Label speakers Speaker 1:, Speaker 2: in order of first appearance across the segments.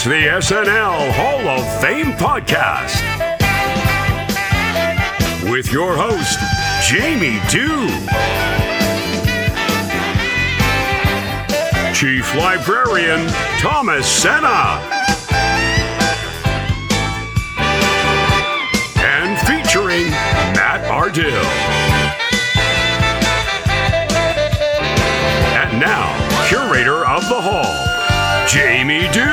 Speaker 1: It's the SNL Hall of Fame podcast. With your host, Jamie Dew, Chief Librarian Thomas Senna, and featuring Matt Ardill. And now, curator of the hall, Jamie Dew.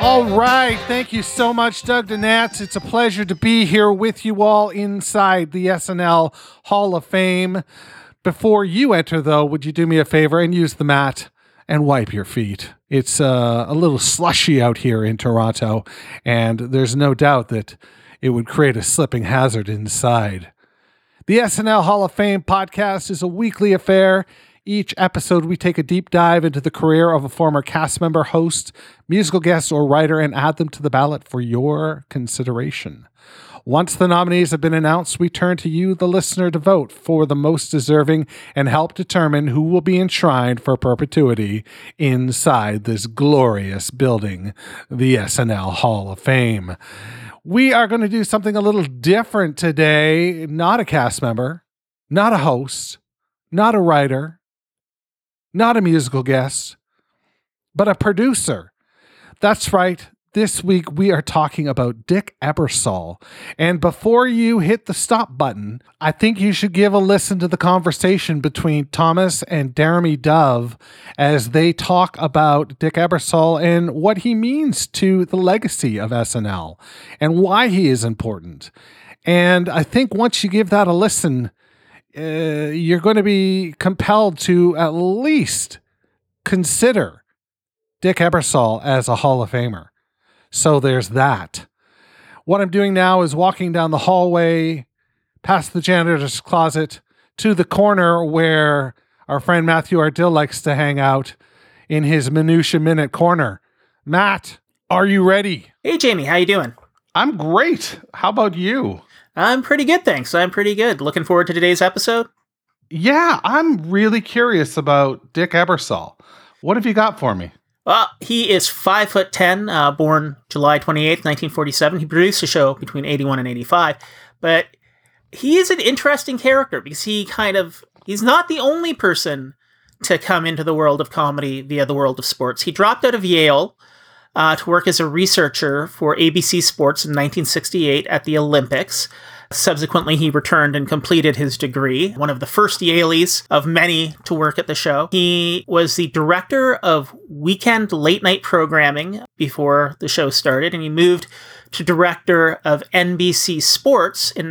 Speaker 2: All right. Thank you so much, Doug Donats. It's a pleasure to be here with you all inside the SNL Hall of Fame. Before you enter, though, would you do me a favor and use the mat and wipe your feet? It's uh, a little slushy out here in Toronto, and there's no doubt that it would create a slipping hazard inside. The SNL Hall of Fame podcast is a weekly affair. Each episode, we take a deep dive into the career of a former cast member, host, musical guest, or writer and add them to the ballot for your consideration. Once the nominees have been announced, we turn to you, the listener, to vote for the most deserving and help determine who will be enshrined for perpetuity inside this glorious building, the SNL Hall of Fame. We are going to do something a little different today. Not a cast member, not a host, not a writer, not a musical guest, but a producer. That's right. This week we are talking about Dick Ebersol. And before you hit the stop button, I think you should give a listen to the conversation between Thomas and Jeremy Dove as they talk about Dick Ebersol and what he means to the legacy of SNL and why he is important. And I think once you give that a listen, uh, you're going to be compelled to at least consider Dick Ebersol as a Hall of Famer. So there's that. What I'm doing now is walking down the hallway, past the janitor's closet, to the corner where our friend Matthew Ardill likes to hang out in his minutia minute corner. Matt, are you ready?
Speaker 3: Hey Jamie, how you doing?
Speaker 2: I'm great. How about you?
Speaker 3: I'm pretty good, thanks. I'm pretty good. Looking forward to today's episode.
Speaker 2: Yeah, I'm really curious about Dick Ebersol. What have you got for me?
Speaker 3: Well, he is five foot ten, uh, born July twenty eighth, nineteen forty seven. He produced a show between eighty one and eighty five, but he is an interesting character because he kind of he's not the only person to come into the world of comedy via the world of sports. He dropped out of Yale uh, to work as a researcher for ABC Sports in 1968 at the Olympics. Subsequently, he returned and completed his degree, one of the first Yaleys of many to work at the show. He was the director of weekend late night programming before the show started, and he moved to director of NBC Sports in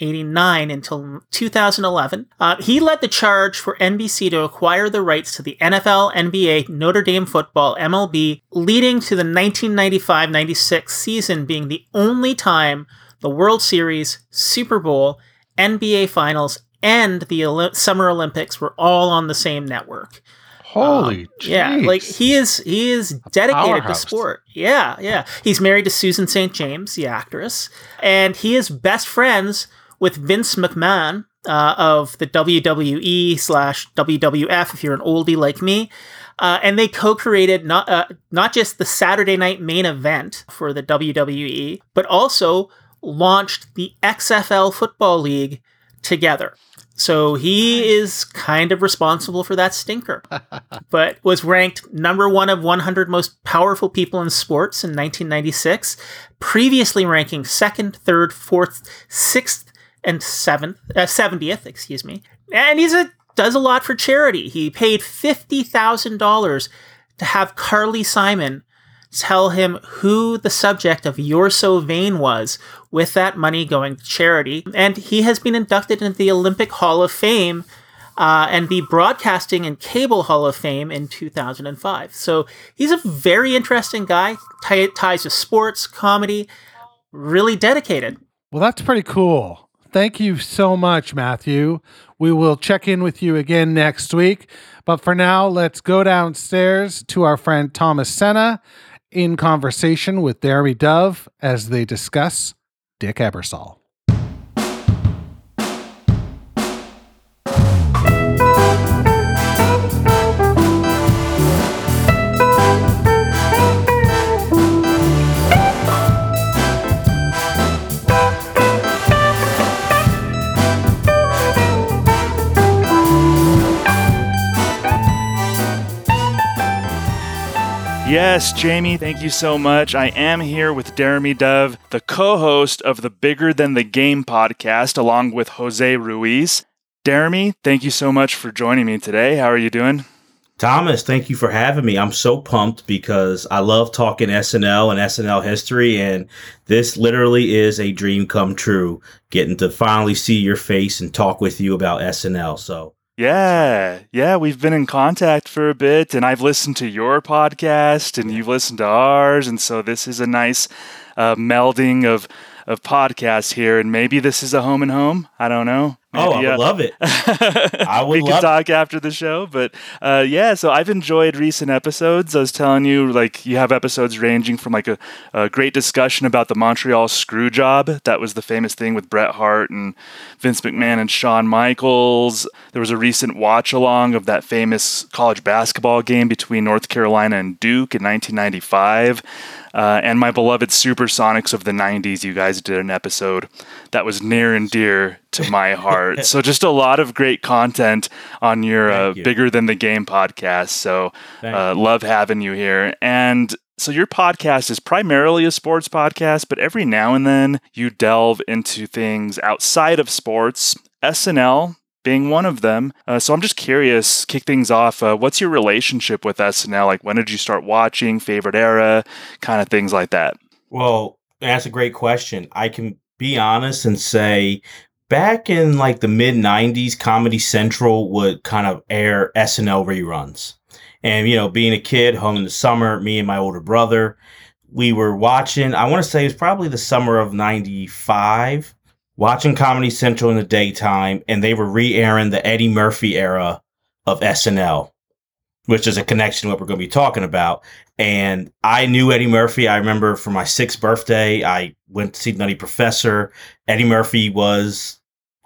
Speaker 3: 1989 until 2011. Uh, he led the charge for NBC to acquire the rights to the NFL, NBA, Notre Dame football, MLB, leading to the 1995 96 season being the only time the World Series, Super Bowl, NBA Finals, and the Oli- Summer Olympics were all on the same network.
Speaker 2: Holy
Speaker 3: Um, yeah, like he is he is dedicated to sport. Yeah, yeah. He's married to Susan St. James, the actress, and he is best friends with Vince McMahon uh, of the WWE slash WWF. If you're an oldie like me. Uh, and they co-created not uh, not just the Saturday Night Main Event for the WWE, but also launched the XFL Football League together. So he is kind of responsible for that stinker, but was ranked number one of 100 most powerful people in sports in 1996, previously ranking second, third, fourth, sixth, and seventh, uh, 70th, excuse me. And he's a does a lot for charity. He paid fifty thousand dollars to have Carly Simon tell him who the subject of You're So Vain was, with that money going to charity. And he has been inducted into the Olympic Hall of Fame uh, and the Broadcasting and Cable Hall of Fame in 2005. So he's a very interesting guy, Tie ties to sports, comedy, really dedicated.
Speaker 2: Well, that's pretty cool. Thank you so much, Matthew. We will check in with you again next week. But for now, let's go downstairs to our friend Thomas Senna in conversation with Jeremy Dove as they discuss Dick Ebersol.
Speaker 4: Yes, Jamie, thank you so much. I am here with Jeremy Dove, the co host of the Bigger Than the Game podcast, along with Jose Ruiz. Jeremy, thank you so much for joining me today. How are you doing?
Speaker 5: Thomas, thank you for having me. I'm so pumped because I love talking SNL and SNL history, and this literally is a dream come true getting to finally see your face and talk with you about SNL. So,
Speaker 4: yeah, yeah, we've been in contact for a bit, and I've listened to your podcast, and you've listened to ours, and so this is a nice uh, melding of of podcasts here, and maybe this is a home and home. I don't know.
Speaker 5: Maybe, oh, I would uh, love it.
Speaker 4: I would. we can talk it. after the show, but uh, yeah. So I've enjoyed recent episodes. I was telling you, like you have episodes ranging from like a, a great discussion about the Montreal screw job. That was the famous thing with Bret Hart and Vince McMahon and Shawn Michaels. There was a recent watch along of that famous college basketball game between North Carolina and Duke in 1995. Uh, and my beloved Supersonics of the 90s, you guys did an episode that was near and dear to my heart. so just a lot of great content on your uh, you. Bigger Than the Game podcast. So uh, love having you here. And so your podcast is primarily a sports podcast, but every now and then you delve into things outside of sports. SNL being one of them. Uh, so I'm just curious, kick things off. Uh, what's your relationship with SNL? Like, when did you start watching? Favorite era? Kind of things like that.
Speaker 5: Well, that's a great question. I can be honest and say back in like the mid 90s, Comedy Central would kind of air SNL reruns. And, you know, being a kid home in the summer, me and my older brother, we were watching, I want to say it was probably the summer of 95 watching Comedy Central in the daytime, and they were re-airing the Eddie Murphy era of SNL, which is a connection to what we're going to be talking about. And I knew Eddie Murphy. I remember for my sixth birthday, I went to see Nutty Professor. Eddie Murphy was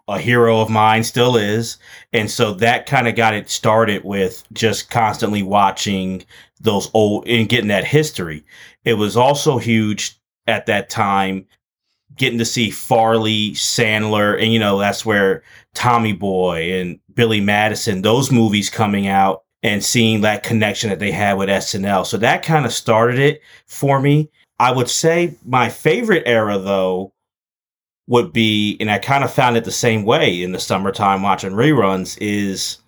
Speaker 5: a hero of mine, still is. And so that kind of got it started with just constantly watching those old and getting that history. It was also huge at that time getting to see Farley, Sandler, and you know that's where Tommy Boy and Billy Madison, those movies coming out and seeing that connection that they had with SNL. So that kind of started it for me. I would say my favorite era though would be, and I kind of found it the same way in the summertime watching reruns, is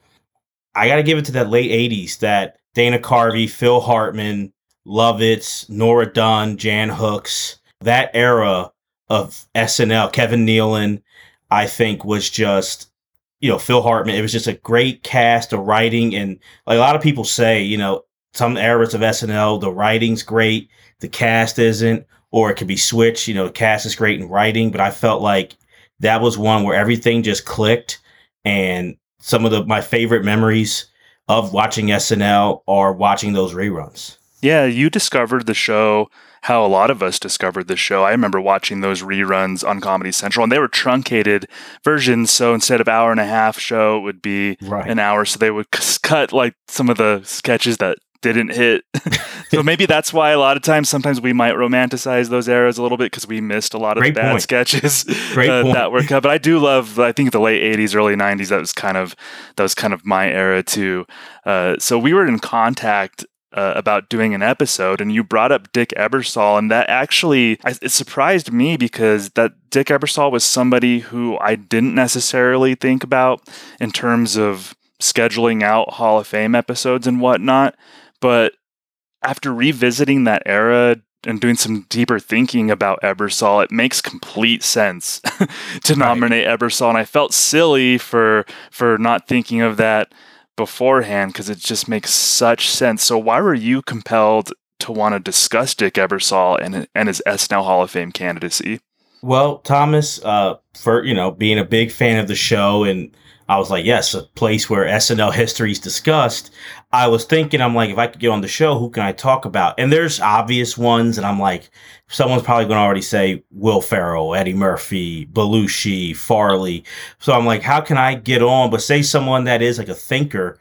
Speaker 5: I got to give it to that late 80s, that Dana Carvey, Phil Hartman, Lovitz, Nora Dunn, Jan Hooks, that era of SNL, Kevin Nealon, I think was just, you know, Phil Hartman. It was just a great cast of writing. And like a lot of people say, you know, some eras of SNL, the writing's great, the cast isn't, or it could be switched. You know, the cast is great in writing, but I felt like that was one where everything just clicked. And some of the my favorite memories of watching SNL are watching those reruns.
Speaker 4: Yeah, you discovered the show how a lot of us discovered the show. I remember watching those reruns on Comedy Central, and they were truncated versions. So instead of hour and a half show, it would be right. an hour. So they would cut like some of the sketches that didn't hit. so maybe that's why a lot of times, sometimes we might romanticize those eras a little bit because we missed a lot of Great the bad point. sketches uh, that were cut. But I do love, I think the late '80s, early '90s. That was kind of that was kind of my era too. Uh, so we were in contact uh, about doing an episode, and you brought up Dick Ebersol, and that actually it surprised me because that Dick Ebersol was somebody who I didn't necessarily think about in terms of scheduling out Hall of Fame episodes and whatnot. But after revisiting that era and doing some deeper thinking about Ebersol, it makes complete sense to nominate right. Ebersol, and I felt silly for for not thinking of that beforehand because it just makes such sense. So why were you compelled to want to discuss Dick Ebersol and and his SNL Hall of Fame candidacy?
Speaker 5: Well, Thomas, uh, for you know being a big fan of the show and I was like, yes, a place where SNL history is discussed. I was thinking, I'm like, if I could get on the show, who can I talk about? And there's obvious ones, and I'm like, someone's probably going to already say Will Ferrell, Eddie Murphy, Belushi, Farley. So I'm like, how can I get on? But say someone that is like a thinker.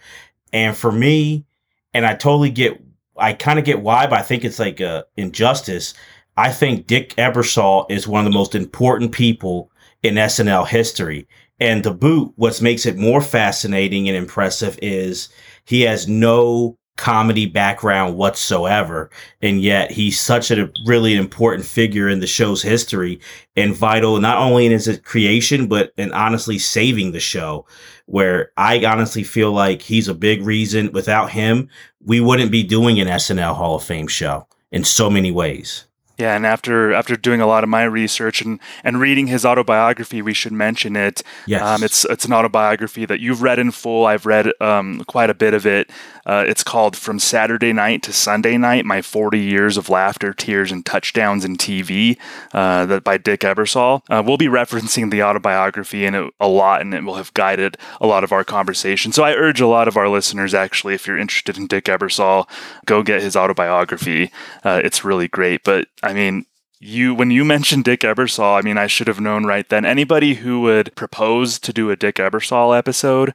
Speaker 5: And for me, and I totally get, I kind of get why, but I think it's like a injustice. I think Dick Ebersol is one of the most important people in SNL history. And to boot, what makes it more fascinating and impressive is he has no comedy background whatsoever. And yet he's such a really important figure in the show's history and vital, not only in his uh, creation, but in honestly saving the show. Where I honestly feel like he's a big reason without him, we wouldn't be doing an SNL Hall of Fame show in so many ways.
Speaker 4: Yeah, and after after doing a lot of my research and, and reading his autobiography, we should mention it.
Speaker 5: Yes.
Speaker 4: Um, it's it's an autobiography that you've read in full. I've read um, quite a bit of it. Uh, it's called From Saturday Night to Sunday Night: My 40 Years of Laughter, Tears, and Touchdowns in TV. Uh, that by Dick Ebersol. Uh, we'll be referencing the autobiography in it a lot, and it will have guided a lot of our conversation. So I urge a lot of our listeners, actually, if you're interested in Dick Ebersol, go get his autobiography. Uh, it's really great, but. I mean, you when you mentioned Dick Ebersol, I mean, I should have known right then. Anybody who would propose to do a Dick Ebersol episode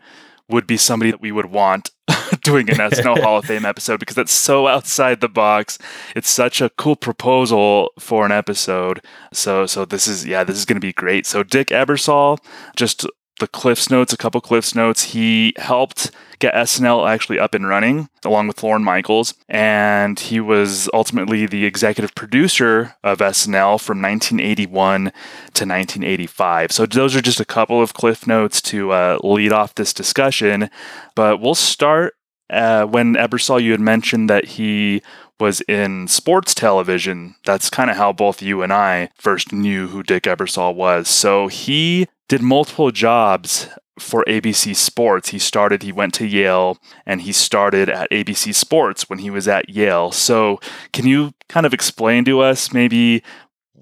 Speaker 4: would be somebody that we would want doing an SNL Hall of Fame episode because that's so outside the box. It's such a cool proposal for an episode. So so this is yeah, this is going to be great. So Dick Ebersol, just the Cliffs Notes, a couple Cliffs Notes. He helped get SNL actually up and running along with Lorne Michaels, and he was ultimately the executive producer of SNL from 1981 to 1985. So those are just a couple of Cliff Notes to uh, lead off this discussion, but we'll start uh, when Ebersol, you had mentioned that he was in sports television. That's kind of how both you and I first knew who Dick Ebersol was. So he did multiple jobs for ABC Sports. He started, he went to Yale and he started at ABC Sports when he was at Yale. So, can you kind of explain to us maybe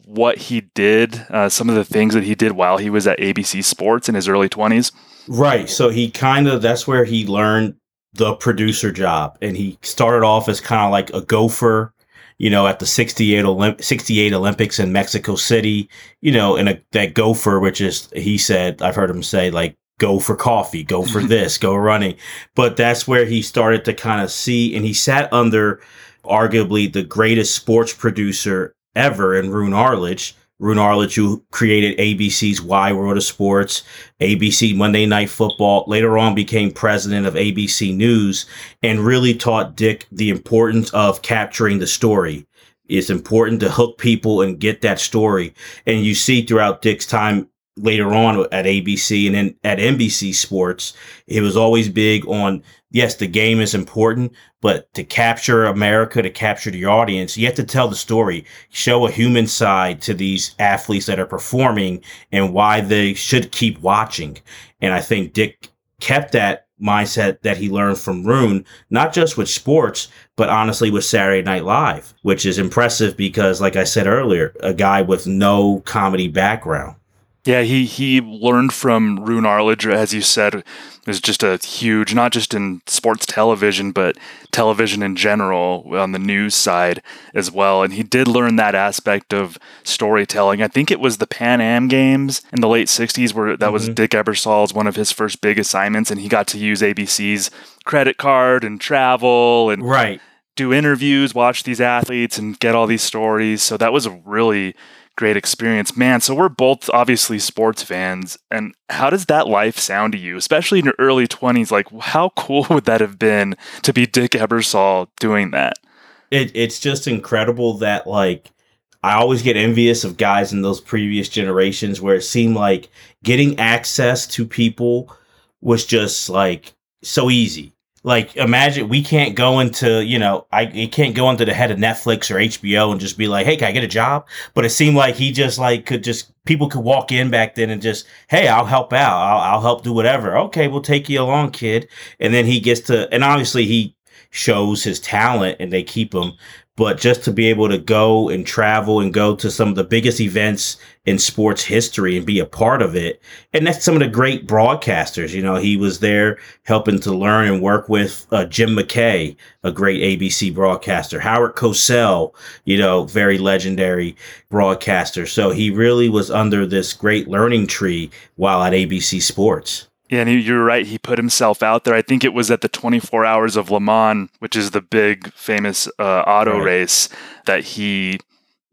Speaker 4: what he did, uh, some of the things that he did while he was at ABC Sports in his early 20s?
Speaker 5: Right. So, he kind of, that's where he learned the producer job. And he started off as kind of like a gopher you know, at the 68, Olymp- 68 Olympics in Mexico City, you know, and a, that gopher, which is, he said, I've heard him say, like, go for coffee, go for this, go running. But that's where he started to kind of see, and he sat under arguably the greatest sports producer ever in Roone Arledge. Arledge, who created ABC's Wide World of Sports, ABC Monday Night Football, later on became president of ABC News, and really taught Dick the importance of capturing the story. It's important to hook people and get that story. And you see throughout Dick's time later on at ABC and then at NBC Sports, it was always big on yes, the game is important, but to capture America, to capture the audience, you have to tell the story, show a human side to these athletes that are performing and why they should keep watching. And I think Dick kept that mindset that he learned from Roone, not just with sports, but honestly with Saturday Night Live, which is impressive because, like I said earlier, a guy with no comedy background.
Speaker 4: Yeah, he he learned from Roone Arledge, as you said, is just a huge, not just in sports television, but television in general on the news side as well. And he did learn that aspect of storytelling. I think it was the Pan Am Games in the late '60s where that mm-hmm. was Dick Ebersol's one of his first big assignments, and he got to use ABC's credit card and travel and
Speaker 5: right
Speaker 4: do interviews, watch these athletes, and get all these stories. So that was a really great experience. Man, so we're both obviously sports fans. And how does that life sound to you, especially in your early 20s? Like, how cool would that have been to be Dick Ebersol doing that?
Speaker 5: It, it's just incredible that, like, I always get envious of guys in those previous generations where it seemed like getting access to people was just like so easy like imagine we can't go into you know i he can't go into the head of netflix or hbo and just be like hey can i get a job? But it seemed like he just like could just people could walk in back then and just hey i'll help out. I'll, I'll help do whatever. Okay we'll take you along kid. And then he gets to and obviously he shows his talent and they keep him but just to be able to go and travel and go to some of the biggest events in sports history and be a part of it. And that's some of the great broadcasters. You know, he was there helping to learn and work with uh, Jim McKay, a great ABC broadcaster, Howard Cosell, you know, very legendary broadcaster. So he really was under this great learning tree while at ABC Sports.
Speaker 4: Yeah, and you're right. He put himself out there. I think it was at the 24 Hours of Le Mans, which is the big famous uh, auto right. race that he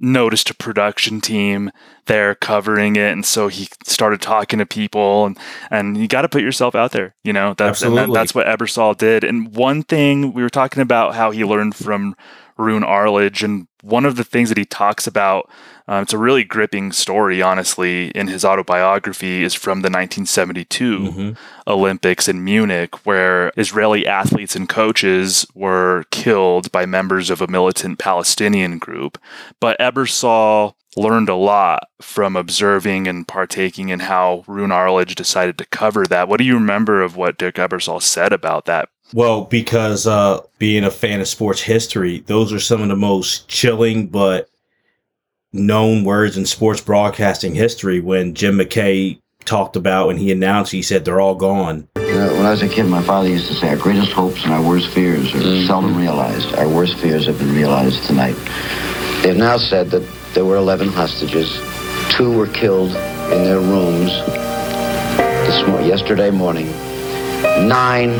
Speaker 4: noticed a production team there covering it and so he started talking to people and and you got to put yourself out there you know that's that, that's what ebersol did and one thing we were talking about how he learned from Roone Arledge and one of the things that he talks about um, it's a really gripping story, honestly, in his autobiography, is from the 1972 mm-hmm. Olympics in Munich, where Israeli athletes and coaches were killed by members of a militant Palestinian group. But Ebersol learned a lot from observing and partaking in how Roone Arledge decided to cover that. What do you remember of what Dick Ebersol said about that
Speaker 5: well, because uh, being a fan of sports history, those are some of the most chilling but known words in sports broadcasting history when Jim McKay talked about when he announced, he said, they're all gone.
Speaker 6: You know, when I was a kid, my father used to say, our greatest hopes and our worst fears are mm-hmm. seldom realized. Our worst fears have been realized tonight. They've now said that there were 11 hostages. Two were killed in their rooms this mo- yesterday morning. Nine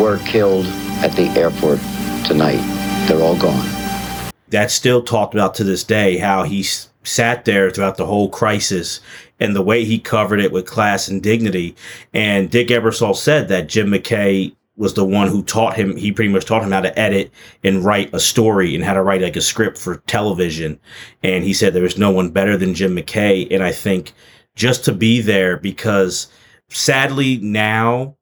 Speaker 6: were killed at the airport tonight. They're all gone
Speaker 5: that's still talked about to this day how he sat there throughout the whole crisis and the way he covered it with class and dignity. And Dick Ebersol said that Jim McKay was the one who taught him, he pretty much taught him how to edit and write a story and how to write like a script for television. And he said there was no one better than Jim McKay. And I think just to be there because sadly now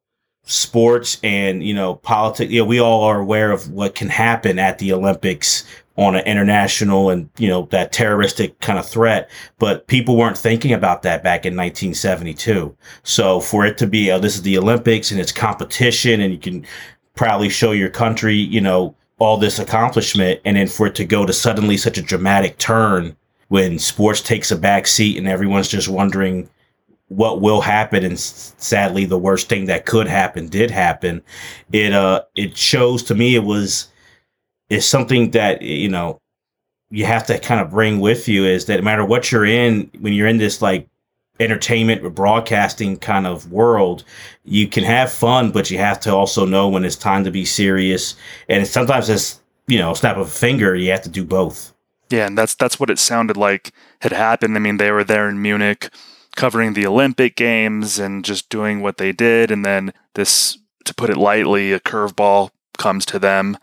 Speaker 5: sports and you know politics. You know we all are aware of what can happen at the olympics on an international and you know that terroristic kind of threat. But people weren't thinking about that back in 1972 so for it to be oh, this is the olympics and it's competition and you can proudly show your country you know all this accomplishment and then for it to go to suddenly such a dramatic turn when sports takes a back seat and everyone's just wondering what will happen and sadly the worst thing that could happen did happen. It uh it shows to me it was it's something that you know you have to kind of bring with you is that no matter what you're in when you're in this like entertainment broadcasting kind of world you can have fun but you have to also know when it's time to be serious. And sometimes it's you know snap of a finger you have to do both.
Speaker 4: Yeah and that's that's what it sounded like had happened. I mean they were there in munich covering the olympic games and just doing what they did. And then this to put it lightly a curveball comes to them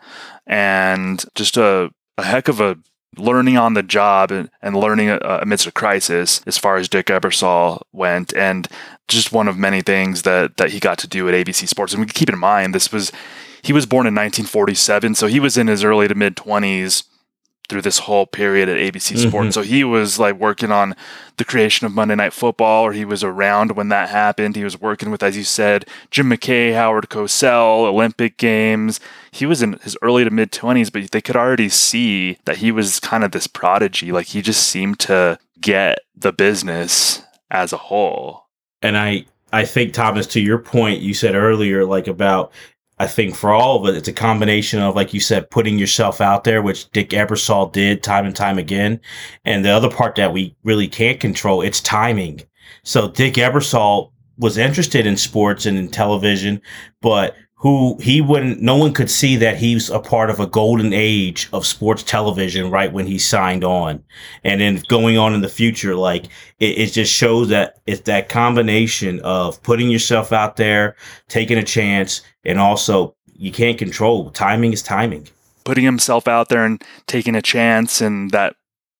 Speaker 4: and just a, a heck of a learning on the job and, and learning uh, amidst a crisis as far as Dick Ebersol went. And just one of many things that that he got to do at ABC Sports. And we keep in mind this was he was born in 1947 so he was in his early to mid 20s through this whole period at ABC Sports. Mm-hmm. So he was like working on the creation of Monday Night Football, or he was around when that happened. He was working with, as you said, Jim McKay, Howard Cosell, Olympic Games. He was in his early to mid 20s, but they could already see that he was kind of this prodigy. Like he just seemed to get the business as a whole.
Speaker 5: And I, I think Thomas, to your point, you said earlier, like about I think for all of it, it's a combination of, like you said, putting yourself out there, which Dick Ebersol did time and time again. And the other part that we really can't control, it's timing. So Dick Ebersol was interested in sports and in television, but who he wouldn't, no one could see that he's a part of a golden age of sports television right when he signed on. And then going on in the future, like it, it just shows that it's that combination of putting yourself out there, taking a chance, and also you can't control timing is timing.
Speaker 4: Putting himself out there and taking a chance and that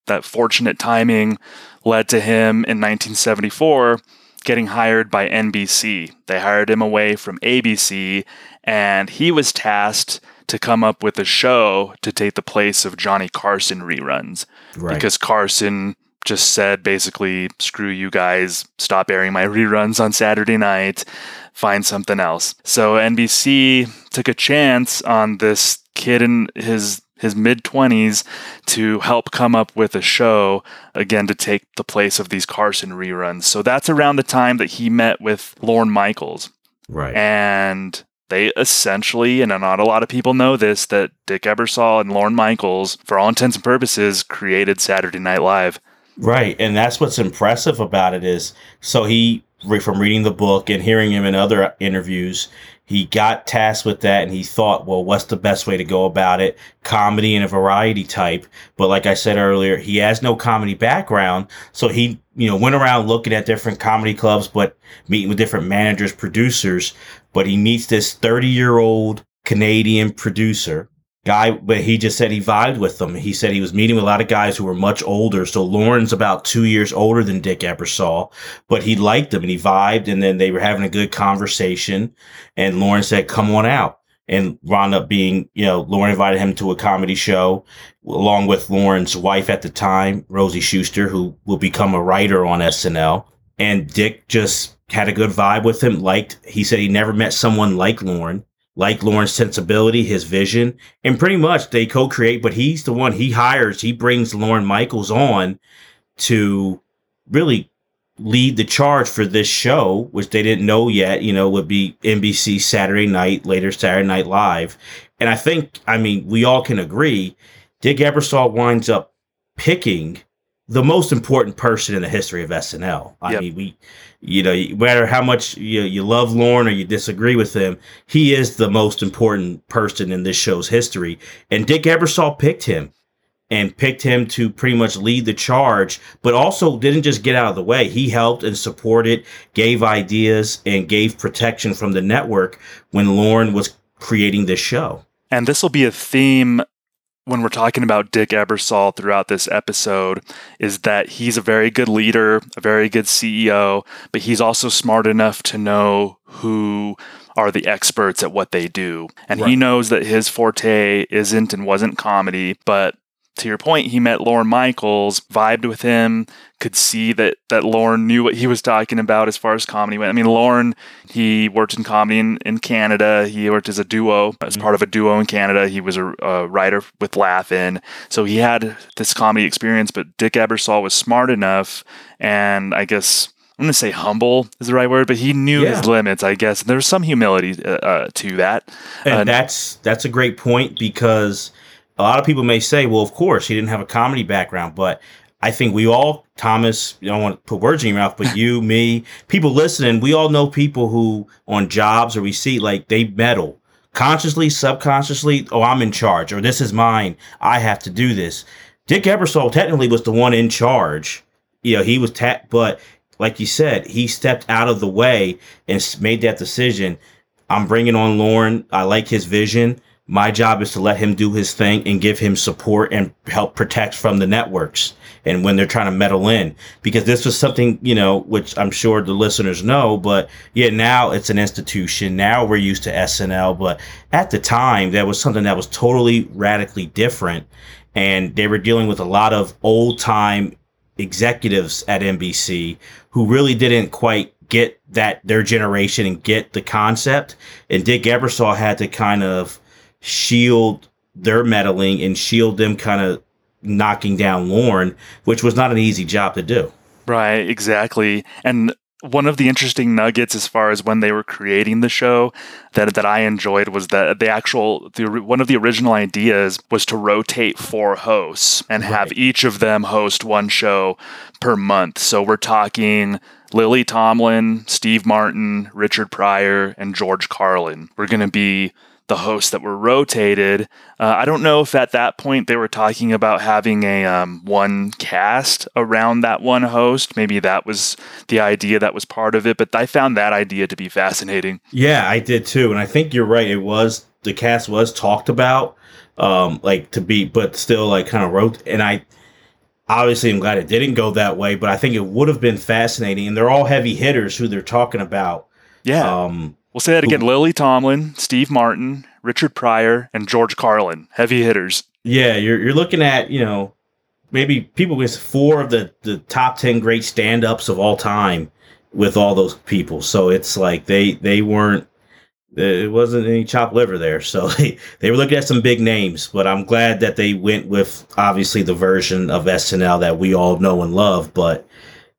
Speaker 4: that fortunate timing led to him in 1974 getting hired by NBC. They hired him away from ABC, and he was tasked to come up with a show to take the place of Johnny Carson reruns. Right. Because Carson just said basically, screw you guys, stop airing my reruns on Saturday night, find something else. So NBC took a chance on this kid and his his mid 20s to help come up with a show again to take the place of these Carson reruns. So that's around the time that he met with Lorne Michaels.
Speaker 5: Right.
Speaker 4: And they essentially, and not a lot of people know this, that Dick Ebersol and Lorne Michaels, for all intents and purposes, created Saturday Night Live.
Speaker 5: Right. And that's what's impressive about it is so he from reading the book and hearing him in other interviews, he got tasked with that and he thought, well, what's the best way to go about it? Comedy and a variety type. But like I said earlier, he has no comedy background. So he, you know, went around looking at different comedy clubs, but meeting with different managers, producers. But he meets this 30 year old Canadian producer guy, but he just said he vibed with them. He said he was meeting with a lot of guys who were much older. So Lorne's about two years older than Dick Ebersol, but he liked them and he vibed. And then they were having a good conversation. And Lorne said, come on out. And wound up being, you know, Lorne invited him to a comedy show along with Lorne's wife at the time, Rosie Schuster, who will become a writer on SNL. And Dick just had a good vibe with him. Liked, he said he never met someone like Lorne like Lorne's sensibility, his vision, and pretty much they co-create, but he's the one he hires, he brings Lorne Michaels on to really lead the charge for this show, which they didn't know yet, you know, would be NBC Saturday night, later Saturday Night Live. And I think, I mean, we all can agree, Dick Ebersol winds up picking the most important person in the history of SNL. I yep. mean, we you know, no matter how much you, you love Lorne or you disagree with him, he is the most important person in this show's history. And Dick Ebersol picked him and picked him to pretty much lead the charge, but also didn't just get out of the way. He helped and supported, gave ideas, and gave protection from the network when Lorne was creating this show.
Speaker 4: And this will be a theme when we're talking about Dick Ebersol throughout this episode is that he's a very good leader, a very good CEO, but he's also smart enough to know who are the experts at what they do. And right. he knows that his forte isn't and wasn't comedy, but to your point, he met Lorne Michaels, vibed with him, could see that that Lorne knew what he was talking about as far as comedy went. I mean, Lorne, he worked in comedy in, in Canada. He worked as a duo, as part of a duo in Canada. He was a, a writer with Laugh-In. So he had this comedy experience, but Dick Ebersol was smart enough and I guess I'm going to say humble is the right word, but he knew yeah. his limits, I guess. And there was some humility uh, uh, to that.
Speaker 5: And uh, that's that's a great point because – a lot of people may say, well, of course, he didn't have a comedy background, but I think we all, Thomas, I don't want to put words in your mouth, but you, me, people listening, we all know people who on jobs or we see like they meddle consciously, subconsciously. Oh, I'm in charge or this is mine. I have to do this. Dick Ebersol technically was the one in charge. You know, he was, ta- but like you said, he stepped out of the way and made that decision. I'm bringing on Lorne. I like his vision. My job is to let him do his thing and give him support and help protect from the networks and when they're trying to meddle in. Because this was something you know which i'm sure the listeners know but yeah now it's an institution. Now we're used to snl but at the time that was something that was totally radically different. And they were dealing with a lot of old time executives at nbc who really didn't quite get that their generation and get the concept. And dick ebersol had to kind of shield their meddling and shield them kind of knocking down Lorne, which was not an easy job to do.
Speaker 4: Right, exactly. And one of the interesting nuggets as far as when they were creating the show that that I enjoyed was that the actual the one of the original ideas was to rotate four hosts and have right. each of them host one show per month. So we're talking Lily Tomlin, Steve Martin, Richard Pryor, and George Carlin. We're going to be the hosts that were rotated. Uh, I don't know if at that point they were talking about having a um, one cast around that one host. Maybe that was the idea that was part of it, but I found that idea to be fascinating.
Speaker 5: Yeah, I did too, and I think you're right. It was the cast was talked about, um, like to be, but still like kind of wrote. And I obviously I'm glad it didn't go that way, but I think it would have been fascinating. And they're all heavy hitters who they're talking about.
Speaker 4: Yeah. Um, We'll say that again Lily Tomlin, Steve Martin, Richard Pryor, and George Carlin. Heavy hitters.
Speaker 5: Yeah, you're, you're looking at, you know, maybe people with four of the, the top 10 great stand ups of all time with all those people. So it's like they, they weren't, it wasn't any chopped liver there. So they, they were looking at some big names, but I'm glad that they went with obviously the version of SNL that we all know and love. But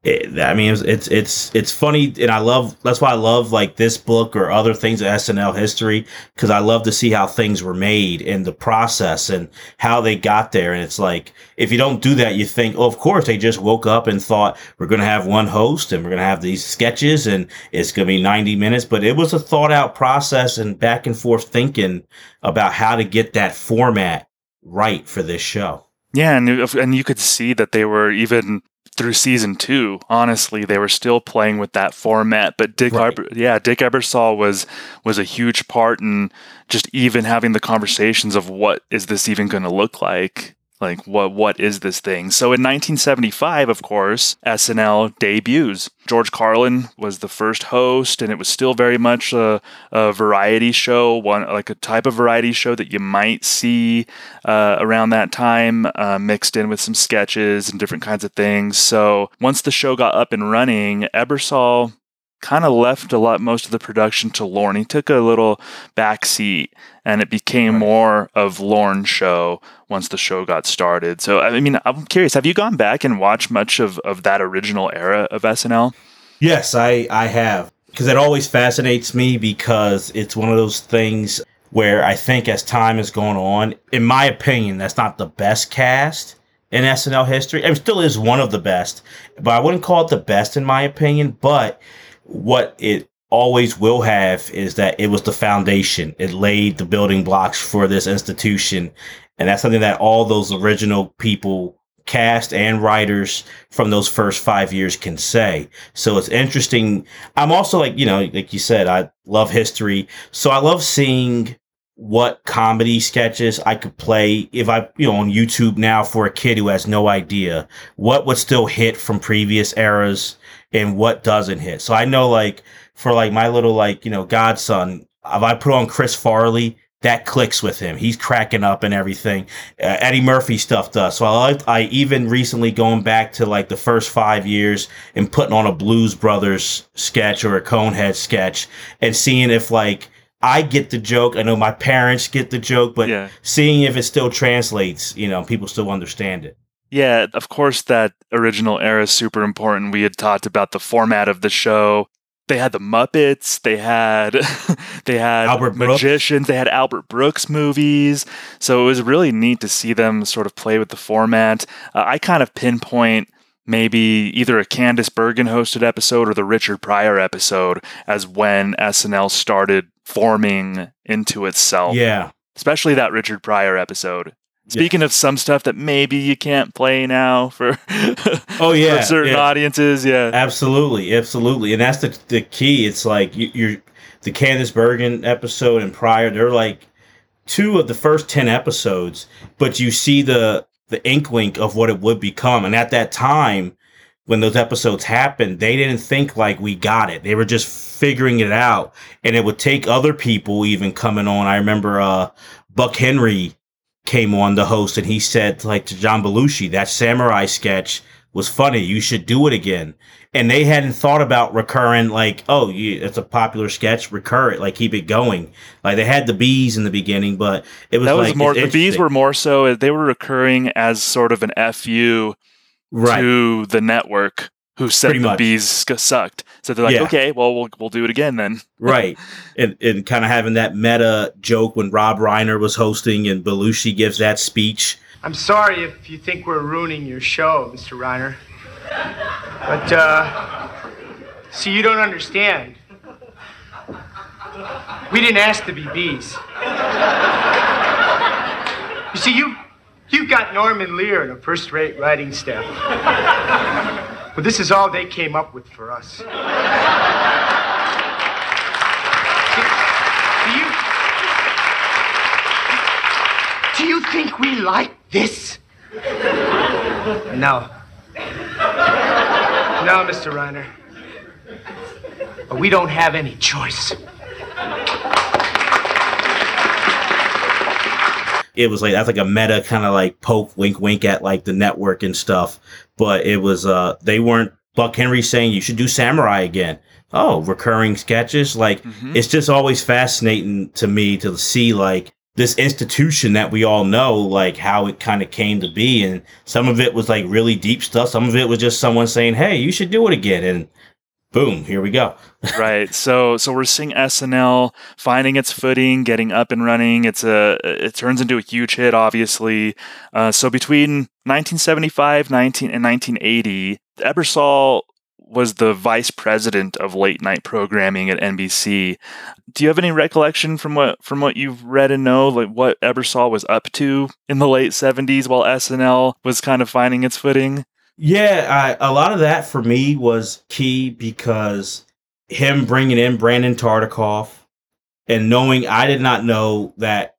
Speaker 5: it, I mean, it's, it's it's funny, and I love that's why I love like this book or other things of SNL history because I love to see how things were made and the process and how they got there. And it's like if you don't do that, you think, oh, of course they just woke up and thought we're going to have one host and we're going to have these sketches and it's going to be ninety minutes. But it was a thought out process and back and forth thinking about how to get that format right for this show.
Speaker 4: Yeah, and and you could see that they were even through season two, honestly, they were still playing with that format. But Dick, right. Yeah, Dick Ebersol was was a huge part in just even having the conversations of what is this even going to look like like what what is this thing? So in 1975 of course snl debuts. George carlin was the first host and it was still very much a, a variety show one like a type of variety show that you might see uh, around that time uh, mixed in with some sketches and different kinds of things. So once the show got up and running ebersol kind of left a lot most of the production to Lorne. He took a little back seat and it became right. more of Lorne's show once the show got started. So I mean I'm curious, have you gone back and watched much of, of that original era of SNL?
Speaker 5: Yes, I, I have. Because it always fascinates me because it's one of those things where I think as time has gone on, in my opinion, that's not the best cast in SNL history. It still is one of the best, but I wouldn't call it the best in my opinion. But what it always will have is that it was the foundation. It laid the building blocks for this institution. And that's something that all those original people, cast and writers from those first five years can say. So it's interesting. I'm also like, you know, like you said, I love history. So I love seeing what comedy sketches I could play if I, you know, on YouTube now for a kid who has no idea what would still hit from previous eras and what doesn't hit. So I know like for like my little like, you know, godson, if I put on Chris Farley, that clicks with him. He's cracking up and everything. Uh, Eddie Murphy stuff does. So I I even recently going back to like the first five years and putting on a Blues Brothers sketch or a Conehead sketch and seeing if like I get the joke. I know my parents get the joke, but yeah. seeing if it still translates, you know, people still understand it.
Speaker 4: Yeah, of course, that original era is super important. We had talked about the format of the show. They had the Muppets. They had they had
Speaker 5: Albert
Speaker 4: magicians.
Speaker 5: Brooks.
Speaker 4: They had Albert Brooks movies. So it was really neat to see them sort of play with the format. Uh, I kind of pinpoint maybe either a Candice Bergen hosted episode or the Richard Pryor episode as when SNL started forming into itself.
Speaker 5: Yeah.
Speaker 4: Especially that Richard Pryor episode. Speaking of some stuff that maybe you can't play now for
Speaker 5: oh yeah
Speaker 4: for certain
Speaker 5: yeah.
Speaker 4: audiences, yeah,
Speaker 5: absolutely, absolutely, and that's the the key. It's like you, you're the Candice Bergen episode and Pryor, They're like two of the first ten episodes, but you see the the inkling of what it would become, and at that time when those episodes happened, they didn't think like we got it. They were just figuring it out, and it would take other people even coming on. I remember uh, Buck Henry came on the host and he said like to John Belushi, that samurai sketch was funny. You should do it again. And they hadn't thought about recurring like, oh, you, it's a popular sketch, recur it, like keep it going. Like they had the bees in the beginning, but it was
Speaker 4: that
Speaker 5: like,
Speaker 4: was more. The bees were more so they were recurring as sort of an fu right. to the network who said Pretty the much. bees sucked. So they're like, yeah. okay, well, we'll we'll do it again then.
Speaker 5: right, and and kind of having that meta joke when Rob Reiner was hosting and Belushi gives that speech.
Speaker 7: I'm sorry if you think we're ruining your show, Mr. Reiner, but uh, see, you don't understand. We didn't ask to be bees. You see, you you've got Norman Lear and a first-rate writing staff. But this is all they came up with for us. do, you, do you think we like this? No. No, Mr. Reiner. But We don't have any choice.
Speaker 5: it was like that's like a meta kind of like poke wink wink at like the network and stuff but it was uh they weren't buck henry saying you should do samurai again oh recurring sketches like mm-hmm. it's just always fascinating to me to see like this institution that we all know, like how it kind of came to be. And some of it was like really deep stuff. Some of it was just someone saying, Hey, you should do it again. And boom, here we go.
Speaker 4: right. So so we're seeing SNL finding its footing, getting up and running. It's a it turns into a huge hit, obviously. Uh, so between 1975, 19 and 1980, Ebersol was the vice president of late night programming at NBC. Do you have any recollection from what from what you've read and know, like what Ebersol was up to in the late '70s while SNL was kind of finding its footing?
Speaker 5: Yeah, I, a lot of that for me was key because him bringing in Brandon Tartikoff and knowing I did not know that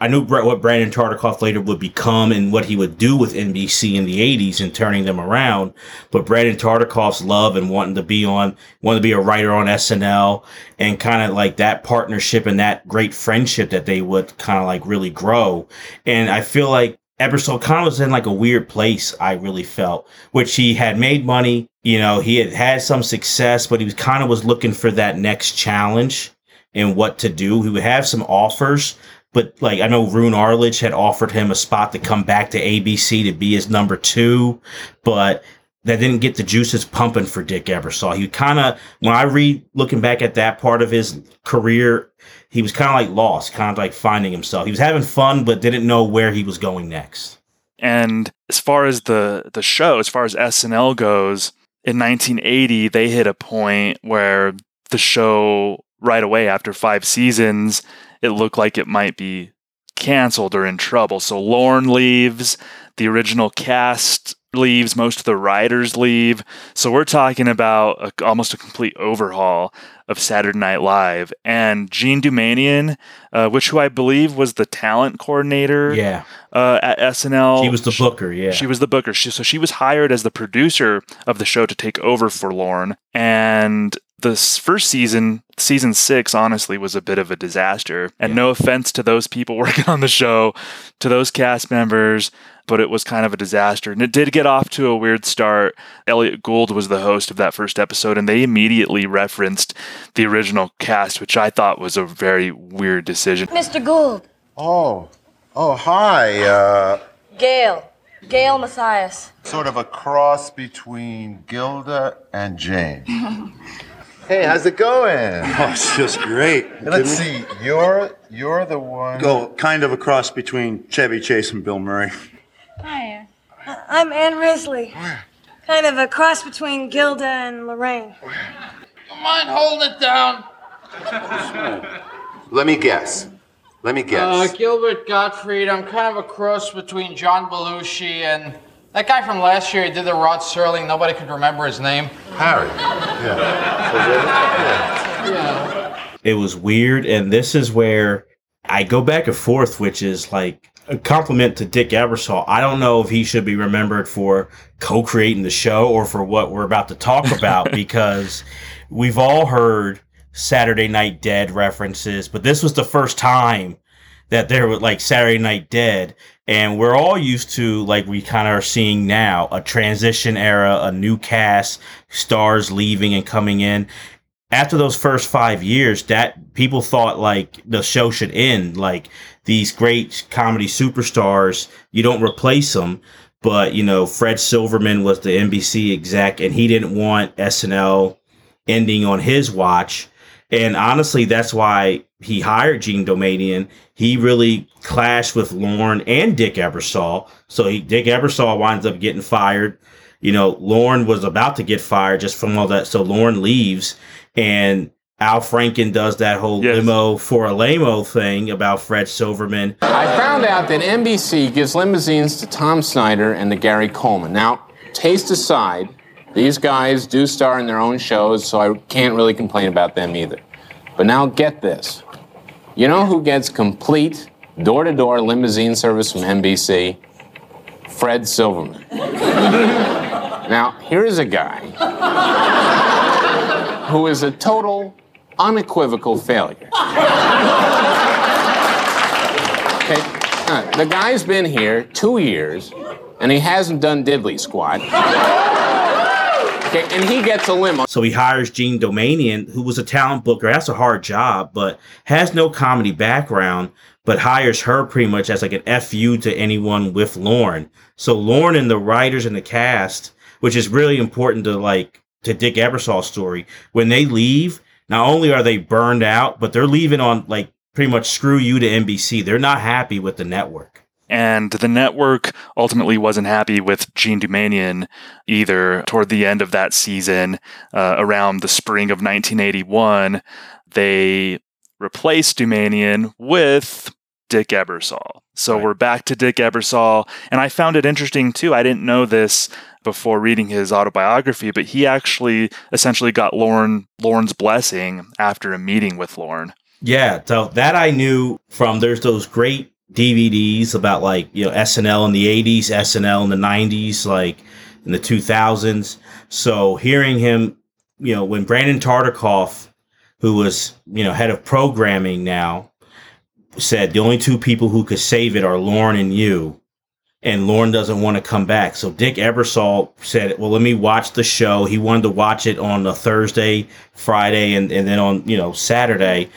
Speaker 5: I knew what Brandon Tartikoff later would become and what he would do with NBC in the 80s and turning them around. But Brandon Tartikoff's love and wanting to be on, wanting to be a writer on SNL and kind of like that partnership and that great friendship that they would kind of like really grow. And I feel like Ebersol kind of was in like a weird place, I really felt, which he had made money. You know, he had had some success, but he was kind of was looking for that next challenge and what to do. He would have some offers, but like I know Roone Arledge had offered him a spot to come back to ABC to be his number two, but that didn't get the juices pumping for Dick Ebersol. He kind of, when I read looking back at that part of his career, he was kind of like lost, kind of like finding himself. He was having fun, but didn't know where he was going next.
Speaker 4: And as far as the the show, as far as SNL goes, in 1980 they hit a point where the show right away after five seasons it looked like it might be canceled or in trouble. So Lorne leaves, the original cast leaves, most of the writers leave. So we're talking about a, almost a complete overhaul of Saturday Night Live. And Jean Doumanian, uh, which who I believe was the talent coordinator
Speaker 5: yeah.
Speaker 4: uh, at SNL.
Speaker 5: She was the booker, yeah.
Speaker 4: She was the booker. She, so she was hired as the producer of the show to take over for Lorne. And the first season, season six, honestly, was a bit of a disaster. And yeah. no offense to those people working on the show, to those cast members, but it was kind of a disaster. And it did get off to a weird start. Elliott Gould was the host of that first episode, and they immediately referenced the original cast, which I thought was a very weird decision.
Speaker 8: Mr. Gould.
Speaker 9: Oh, oh, hi. Uh...
Speaker 8: Gail. Gail Matthius.
Speaker 9: Sort of a cross between Gilda and Jane. Hey, how's it going?
Speaker 10: Oh, it's just great.
Speaker 9: Let's see. You're you're the one.
Speaker 10: Go kind of a cross between Chevy Chase and Bill Murray.
Speaker 8: Hi. I'm Ann Risley. Kind of a cross between Gilda and Lorraine.
Speaker 11: Don't mind holding it down.
Speaker 9: Let me guess. Let me guess.
Speaker 11: Uh, Gilbert Gottfried. I'm kind of a cross between John Belushi and that guy from last year, he did the Rod Serling. Nobody could remember his name.
Speaker 9: Harry. Yeah.
Speaker 11: yeah.
Speaker 5: It was weird, and this is where I go back and forth, which is like a compliment to Dick Ebersol. I don't know if he should be remembered for co-creating the show or for what we're about to talk about because we've all heard Saturday Night Dead references, but this was the first time that there were like Saturday Night Dead and we're all used to, like we kind of are seeing now, a transition era, a new cast, stars leaving and coming in. After those first five years, that people thought like the show should end. Like these great comedy superstars, you don't replace them. But, you know, Fred Silverman was the NBC exec and he didn't want SNL ending on his watch. And honestly, that's why he hired Jean Doumanian. He really clashed with Lorne and Dick Ebersol. So he, Dick Ebersol winds up getting fired. You know, Lorne was about to get fired just from all that. So Lorne leaves and Al Franken does that whole yes. limo for a lamo thing about Fred Silverman.
Speaker 12: I found out that NBC gives limousines to Tom Snyder and to Gary Coleman. Now, taste aside, these guys do star in their own shows, so I can't really complain about them either. But now get this. You know who gets complete door to door limousine service from NBC? Fred Silverman. now, here's a guy who is a total, unequivocal failure. Okay, uh, the guy's been here two years, and he hasn't done diddly squat. Okay, and he gets a limo.
Speaker 5: So he hires Jean Doumanian, who was a talent booker. That's a hard job, but has no comedy background. but hires her pretty much as like an fu to anyone with Lorne. So Lorne and the writers and the cast, which is really important to like to Dick Ebersol's story, when they leave, not only are they burned out, but they're leaving on like pretty much screw you to NBC. They're not happy with the network.
Speaker 4: And the network ultimately wasn't happy with Jean Doumanian either. Toward the end of that season, uh, around the spring of 1981, they replaced Doumanian with Dick Ebersol. So right. we're back to Dick Ebersol. And I found it interesting too. I didn't know this before reading his autobiography, but he actually essentially got Lorne Lorne's blessing after a meeting with Lorne.
Speaker 5: Yeah, so that I knew from there's those great DVDs about like, you know, SNL in the 80s, SNL in the 90s, like in the 2000s. So hearing him, you know, when Brandon Tartikoff, who was, you know, head of programming now, said the only two people who could save it are Lorne and you. And Lorne doesn't want to come back. So Dick Ebersol said, Well, let me watch the show. He wanted to watch it on a Thursday, Friday, and, and then on, you know, Saturday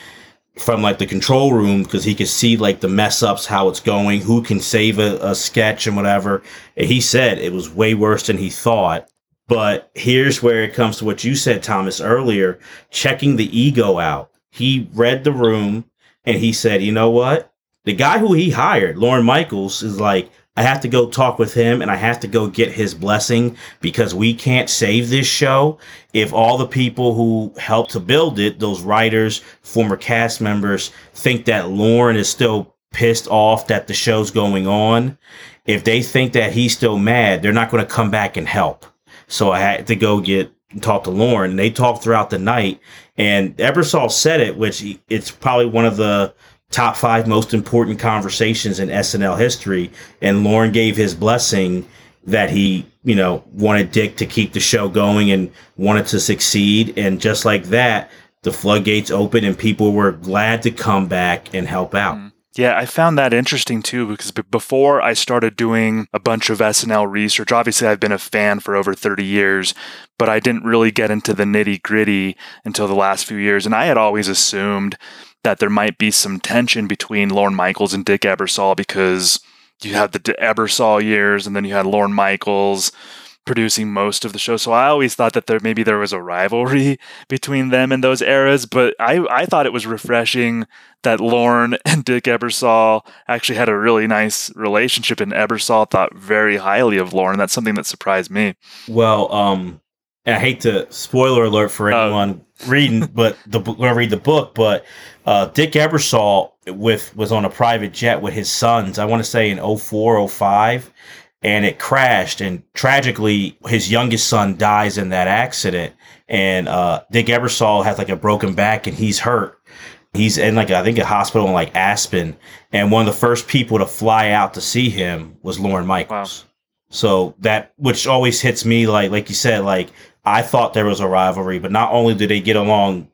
Speaker 5: from like the control room because he could see like the mess ups, how it's going, who can save a, a sketch and whatever. And he said it was way worse than he thought. But here's where it comes to what you said, Thomas, earlier checking the ego out. He read the room and he said, you know what? The guy who he hired, Lorne Michaels, is like, I have to go talk with him and I have to go get his blessing because we can't save this show if all the people who helped to build it, those writers, former cast members, think that Lorne is still pissed off that the show's going on. If they think that he's still mad, they're not going to come back and help. So I had to go get talk to Lorne. They talked throughout the night, and Ebersol said it, which it's probably one of the top five most important conversations in SNL history. And Lorne gave his blessing that he, you know, wanted Dick to keep the show going and wanted to succeed. And just like that, the floodgates opened and people were glad to come back and help out. Mm.
Speaker 4: Yeah, I found that interesting too because before I started doing a bunch of SNL research, obviously I've been a fan for over 30 years, but I didn't really get into the nitty gritty until the last few years. And I had always assumed that there might be some tension between Lorne Michaels and Dick Ebersol because you had the Ebersol years and then you had Lorne Michaels producing most of the show. So I always thought that there maybe there was a rivalry between them in those eras, but I, I thought it was refreshing that Lorne and Dick Ebersol actually had a really nice relationship and Ebersol thought very highly of Lorne. That's something that surprised me.
Speaker 5: Well, um I hate to spoiler alert for oh. anyone uh, reading, but the I read the book, but uh, Dick Ebersol with was on a private jet with his sons. I want to say in 04, 05, and it crashed. And tragically, his youngest son dies in that accident. And uh, Dick Ebersol has like a broken back, and he's hurt. He's in like I think a hospital in like Aspen, and one of the first people to fly out to see him was Lorne Michaels. Wow. So that which always hits me like like you said like I thought there was a rivalry, but not only did they get along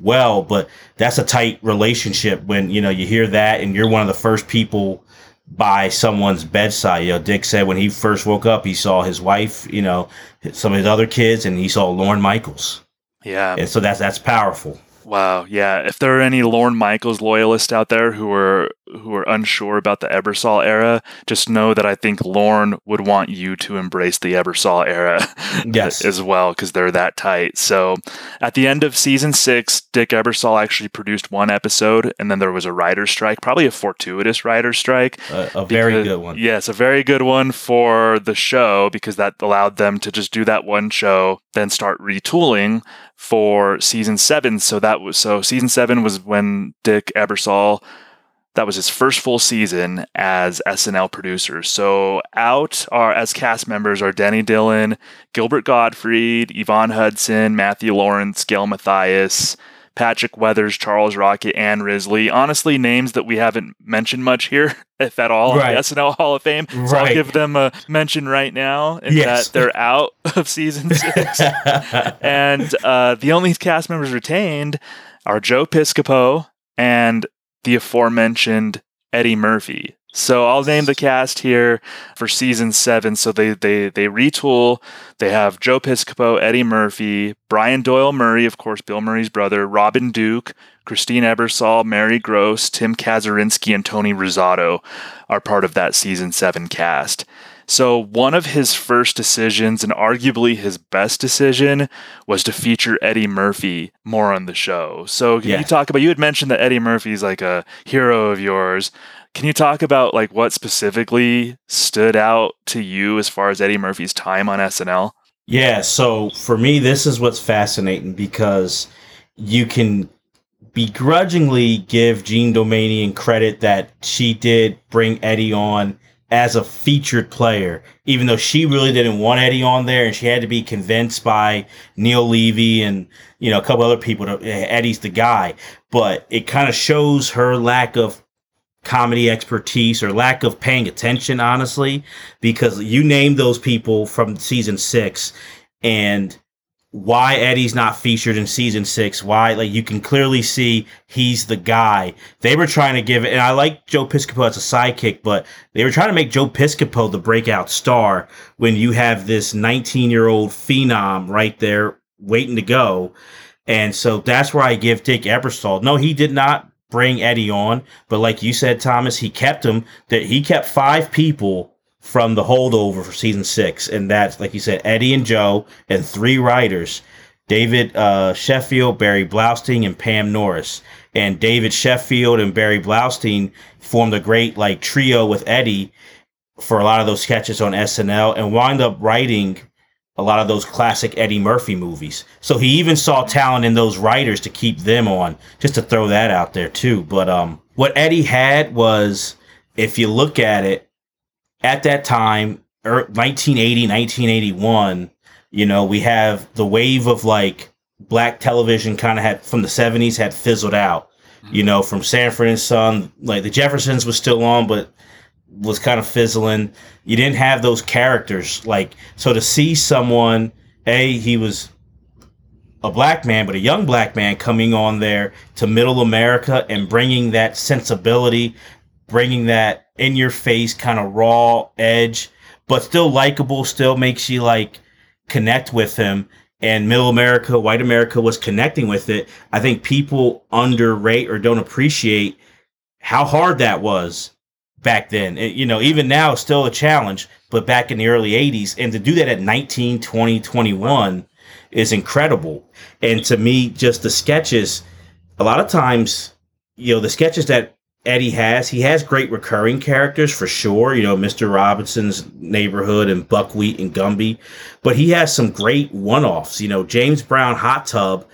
Speaker 5: well, but that's a tight relationship when, you know, you hear that and you're one of the first people by someone's bedside. You know, Dick said when he first woke up, he saw his wife, you know, some of his other kids, and he saw Lorne Michaels.
Speaker 4: Yeah.
Speaker 5: And so that's that's powerful.
Speaker 4: Wow, yeah. If there are any Lorne Michaels loyalists out there who are who are unsure about the Ebersol era, just know that I think Lorne would want you to embrace the Ebersol era
Speaker 5: yes.
Speaker 4: as well because they're that tight. So, at the end of season 6, Dick Ebersol actually produced one episode and then there was a writer's strike, probably a fortuitous writer's strike.
Speaker 5: Uh, a very good one.
Speaker 4: Yes, a very good one for the show because that allowed them to just do that one show, then start retooling for season 7. So that was so season 7 was when Dick Ebersol that was his first full season as SNL producer. So out are as cast members are Denny Dillon, Gilbert Gottfried, Yvonne Hudson, Matthew Laurance, Gail Matthius, Patrick Weathers, Charles Rocket, and Risley. Honestly, names that we haven't mentioned much here, if at all, right. the SNL Hall of Fame. So right. I'll give them a mention right now in yes. that they're out of season six. and uh, the only cast members retained are Joe Piscopo and the aforementioned Eddie Murphy. So I'll name the cast here for season seven. So they they they retool. They have Joe Piscopo, Eddie Murphy, Brian Doyle Murray, of course, Bill Murray's brother, Robin Duke, Christine Ebersole, Mary Gross, Tim Kazurinsky, and Tony Rosato are part of that season seven cast. So, one of his first decisions, and arguably his best decision, was to feature Eddie Murphy more on the show. So, can
Speaker 5: Yeah.
Speaker 4: you talk about? You had mentioned that Eddie Murphy is like a hero of yours. Can you talk about like what specifically stood out to you as far as Eddie Murphy's time on SNL?
Speaker 5: Yeah, so for me, this is what's fascinating because you can begrudgingly give Jean Doumanian credit that she did bring Eddie on as a featured player, even though she really didn't want Eddie on there, and she had to be convinced by Neil Levy and you know a couple other people that Eddie's the guy. But it kind of shows her lack of comedy expertise or lack of paying attention, honestly, because you name those people from season six and why Eddie's not featured in season six, why, like, you can clearly see he's the guy. They were trying to give it, and I like Joe Piscopo as a sidekick, but they were trying to make Joe Piscopo the breakout star when you have this 19 year old phenom right there waiting to go. And so that's where I give Dick Ebersol. No, he did not bring Eddie on, but like you said, Thomas, he kept him. That he kept five people from the holdover for season six, and that's like you said, Eddie and Joe, and three writers: David uh, Sheffield, Barry Blaustein, and Pam Norris. And David Sheffield and Barry Blaustein formed a great like trio with Eddie for a lot of those sketches on SNL, and wound up writing a lot of those classic Eddie Murphy movies. So he even saw talent in those writers to keep them on, just to throw that out there too. But um, what Eddie had was, if you look at it, at that time, er, 1980, 1981, you know, we have the wave of like black television kind of had from the 70s had fizzled out. You know, from Sanford and Son, like the Jeffersons was still on, but was kind of fizzling. You didn't have those characters like so to see someone, a he was a black man, but a young black man coming on there to middle America and bringing that sensibility, bringing that in your face kind of raw edge, but still likable, still makes you like connect with him. And middle America, white America was connecting with it. I think people underrate or don't appreciate how hard that was back then. It- you know, even now, it's still a challenge, but back in the early 80s, and to do that at 19, 20, 21 is incredible. And to me, just the sketches, a lot of times, you know, the sketches that Eddie has, he has great recurring characters for sure. You know, Mr. Robinson's neighborhood and Buckwheat and Gumby, but he has some great one offs. You know, James Brown Hot Tub.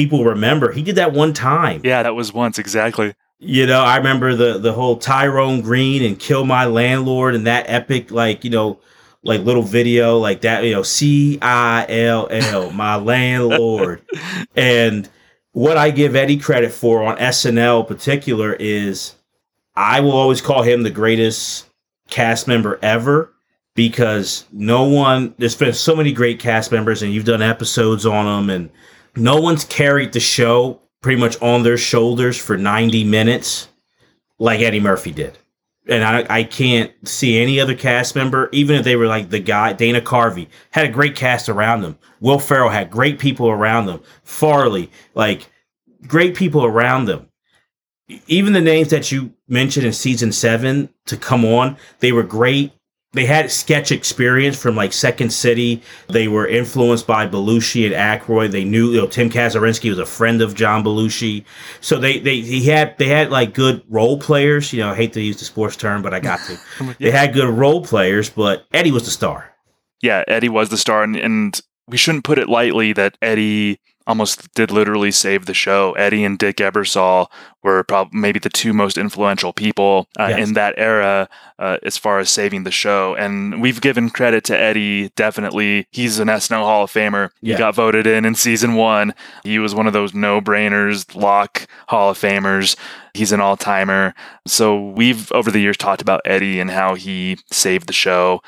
Speaker 5: People remember he did that one time.
Speaker 4: Yeah, that was once exactly.
Speaker 5: You know, I remember the the whole Tyrone Green and Kill My Landlord and that epic like you know like little video like that you know C I L L my landlord and what I give Eddie credit for on SNL particular is I will always call him the greatest cast member ever because no one there's been so many great cast members and you've done episodes on them and no one's carried the show pretty much on their shoulders for 90 minutes like Eddie Murphy did. And I, I can't see any other cast member, even if they were like the guy, Dana Carvey, had a great cast around them. Will Ferrell had great people around them. Farley, like great people around them. Even the names that you mentioned in season seven to come on, they were great. They had sketch experience from like Second City. They were influenced by Belushi and Aykroyd. They knew, you know, Tim Kazurinsky was a friend of John Belushi. So they, they, he had, they had like good role players. You know, I hate to use the sports term, but I got to. They had good role players, but Eddie was the star.
Speaker 4: Yeah, Eddie was the star, and, and we shouldn't put it lightly that Eddie almost did literally save the show. Eddie and Dick Ebersol were probably maybe the two most influential people uh,
Speaker 5: Yes.
Speaker 4: in that era uh, as far as saving the show. And we've given credit to Eddie. Definitely, he's an SNL Hall of Famer.
Speaker 5: Yeah.
Speaker 4: He got voted in in season one. He was one of those no-brainers, lock Hall of Famers. He's an all-timer. So we've over the years talked about Eddie and how he saved the show.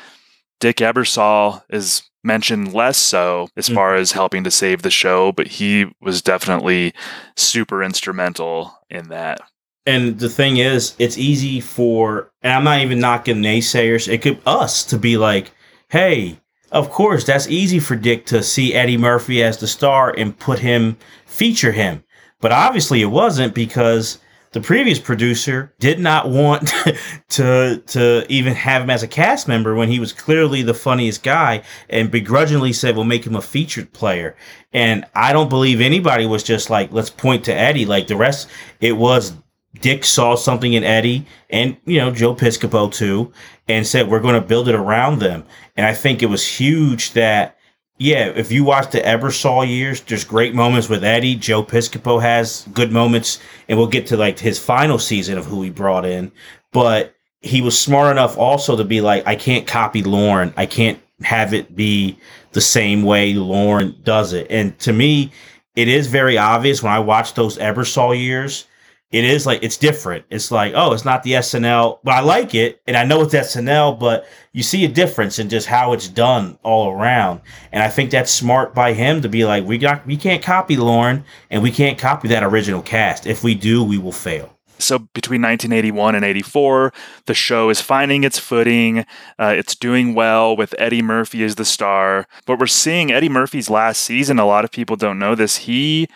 Speaker 4: Dick Ebersol is mentioned less so as
Speaker 5: Mm.
Speaker 4: far as helping to save the show, but he was definitely super instrumental in that.
Speaker 5: And the thing is, it's easy for, and I'm not even knocking naysayers. It could us to be like, hey, of course, that's easy for Dick to see Eddie Murphy as the star and put him, feature him. But obviously, it wasn't because the previous producer did not want to to even have him as a cast member when he was clearly the funniest guy and begrudgingly said we'll make him a featured player. And i don't believe anybody was just like let's point to eddie. Like the rest it was dick saw something in eddie and you know joe piscopo too and said we're going to build it around them. And i think it was huge that yeah, if you watch the Ebersol years, there's great moments with Eddie. Joe Piscopo has good moments, and we'll get to like his final season of who he brought in. But he was smart enough also to be like, I can't copy Lorne. I can't have it be the same way Lorne does it. And to me, it is very obvious when I watch those Ebersol years. It is like it's different. It's like, oh, it's not the SNL, but I like it, and I know it's SNL, but you see a difference in just how it's done all around. And I think that's smart by him to be like, we got we can't copy Lorne and we can't copy that original cast. If we do, we will fail.
Speaker 4: So between 1981 and 84, the show is finding its footing. Uh, it's doing well with Eddie Murphy as the star. But we're seeing Eddie Murphy's last season. A lot of people don't know this. He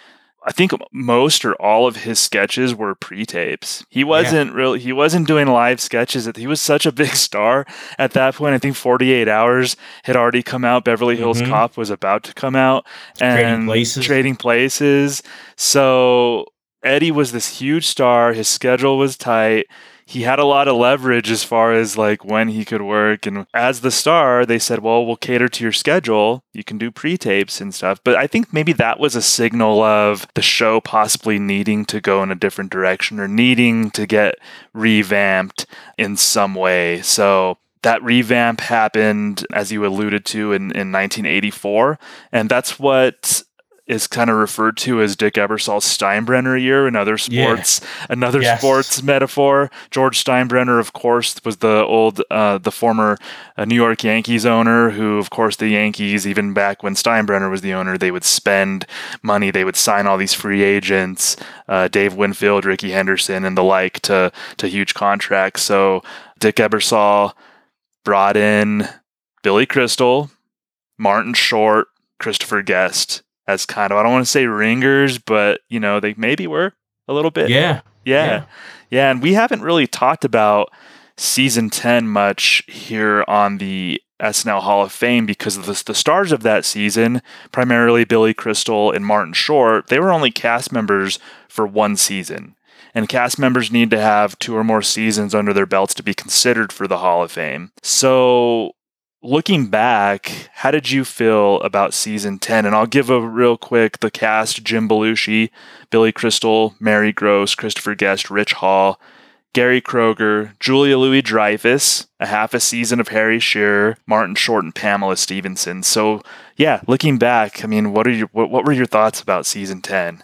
Speaker 4: I think most or all of his sketches were pre-tapes. He wasn't really he wasn't doing live sketches. He was such a big star at that point. I think 48 Hours had already come out. Beverly Hills
Speaker 5: Mhm.
Speaker 4: Cop was about to come out and
Speaker 5: Trading Places.
Speaker 4: Trading Places. So Eddie was this huge star. His schedule was tight. He had a lot of leverage as far as like when he could work. And as the star, they said, well, we'll cater to your schedule. You can do pre tapes and stuff. But I think maybe that was a signal of the show possibly needing to go in a different direction or needing to get revamped in some way. So that revamp happened, as you alluded to, in, in 1984. And that's what is kind of referred to as Dick Ebersol's Steinbrenner year, another
Speaker 5: Yeah.
Speaker 4: sports, another
Speaker 5: Yes.
Speaker 4: sports metaphor. George Steinbrenner, of course, was the old, uh, the former uh, New York Yankees owner, who, of course, the Yankees, even back when Steinbrenner was the owner, they would spend money, they would sign all these free agents, uh, Dave Winfield, Rickey Henderson, and the like, to to huge contracts. So Dick Ebersol brought in Billy Crystal, Martin Short, Christopher Guest as kind of I don't want to say ringers, but you know they maybe were a little bit.
Speaker 5: Yeah.
Speaker 4: yeah,
Speaker 5: Yeah.
Speaker 4: yeah. And we haven't really talked about season ten much here on the SNL Hall of Fame because the, the stars of that season, primarily Billy Crystal and Martin Short, they were only cast members for one season. And cast members need to have two or more seasons under their belts to be considered for the Hall of Fame. So looking back, how did you feel about season 10? And I'll give a real quick the cast Jim Belushi, Billy Crystal, Mary Gross, Christopher Guest, Rich Hall, Gary Kroeger, Julia Louis Dreyfus, a half a season of Harry Shearer, Martin Short, and Pamela Stephenson. So, yeah, looking back, I mean, what are your what, what were your thoughts about season 10?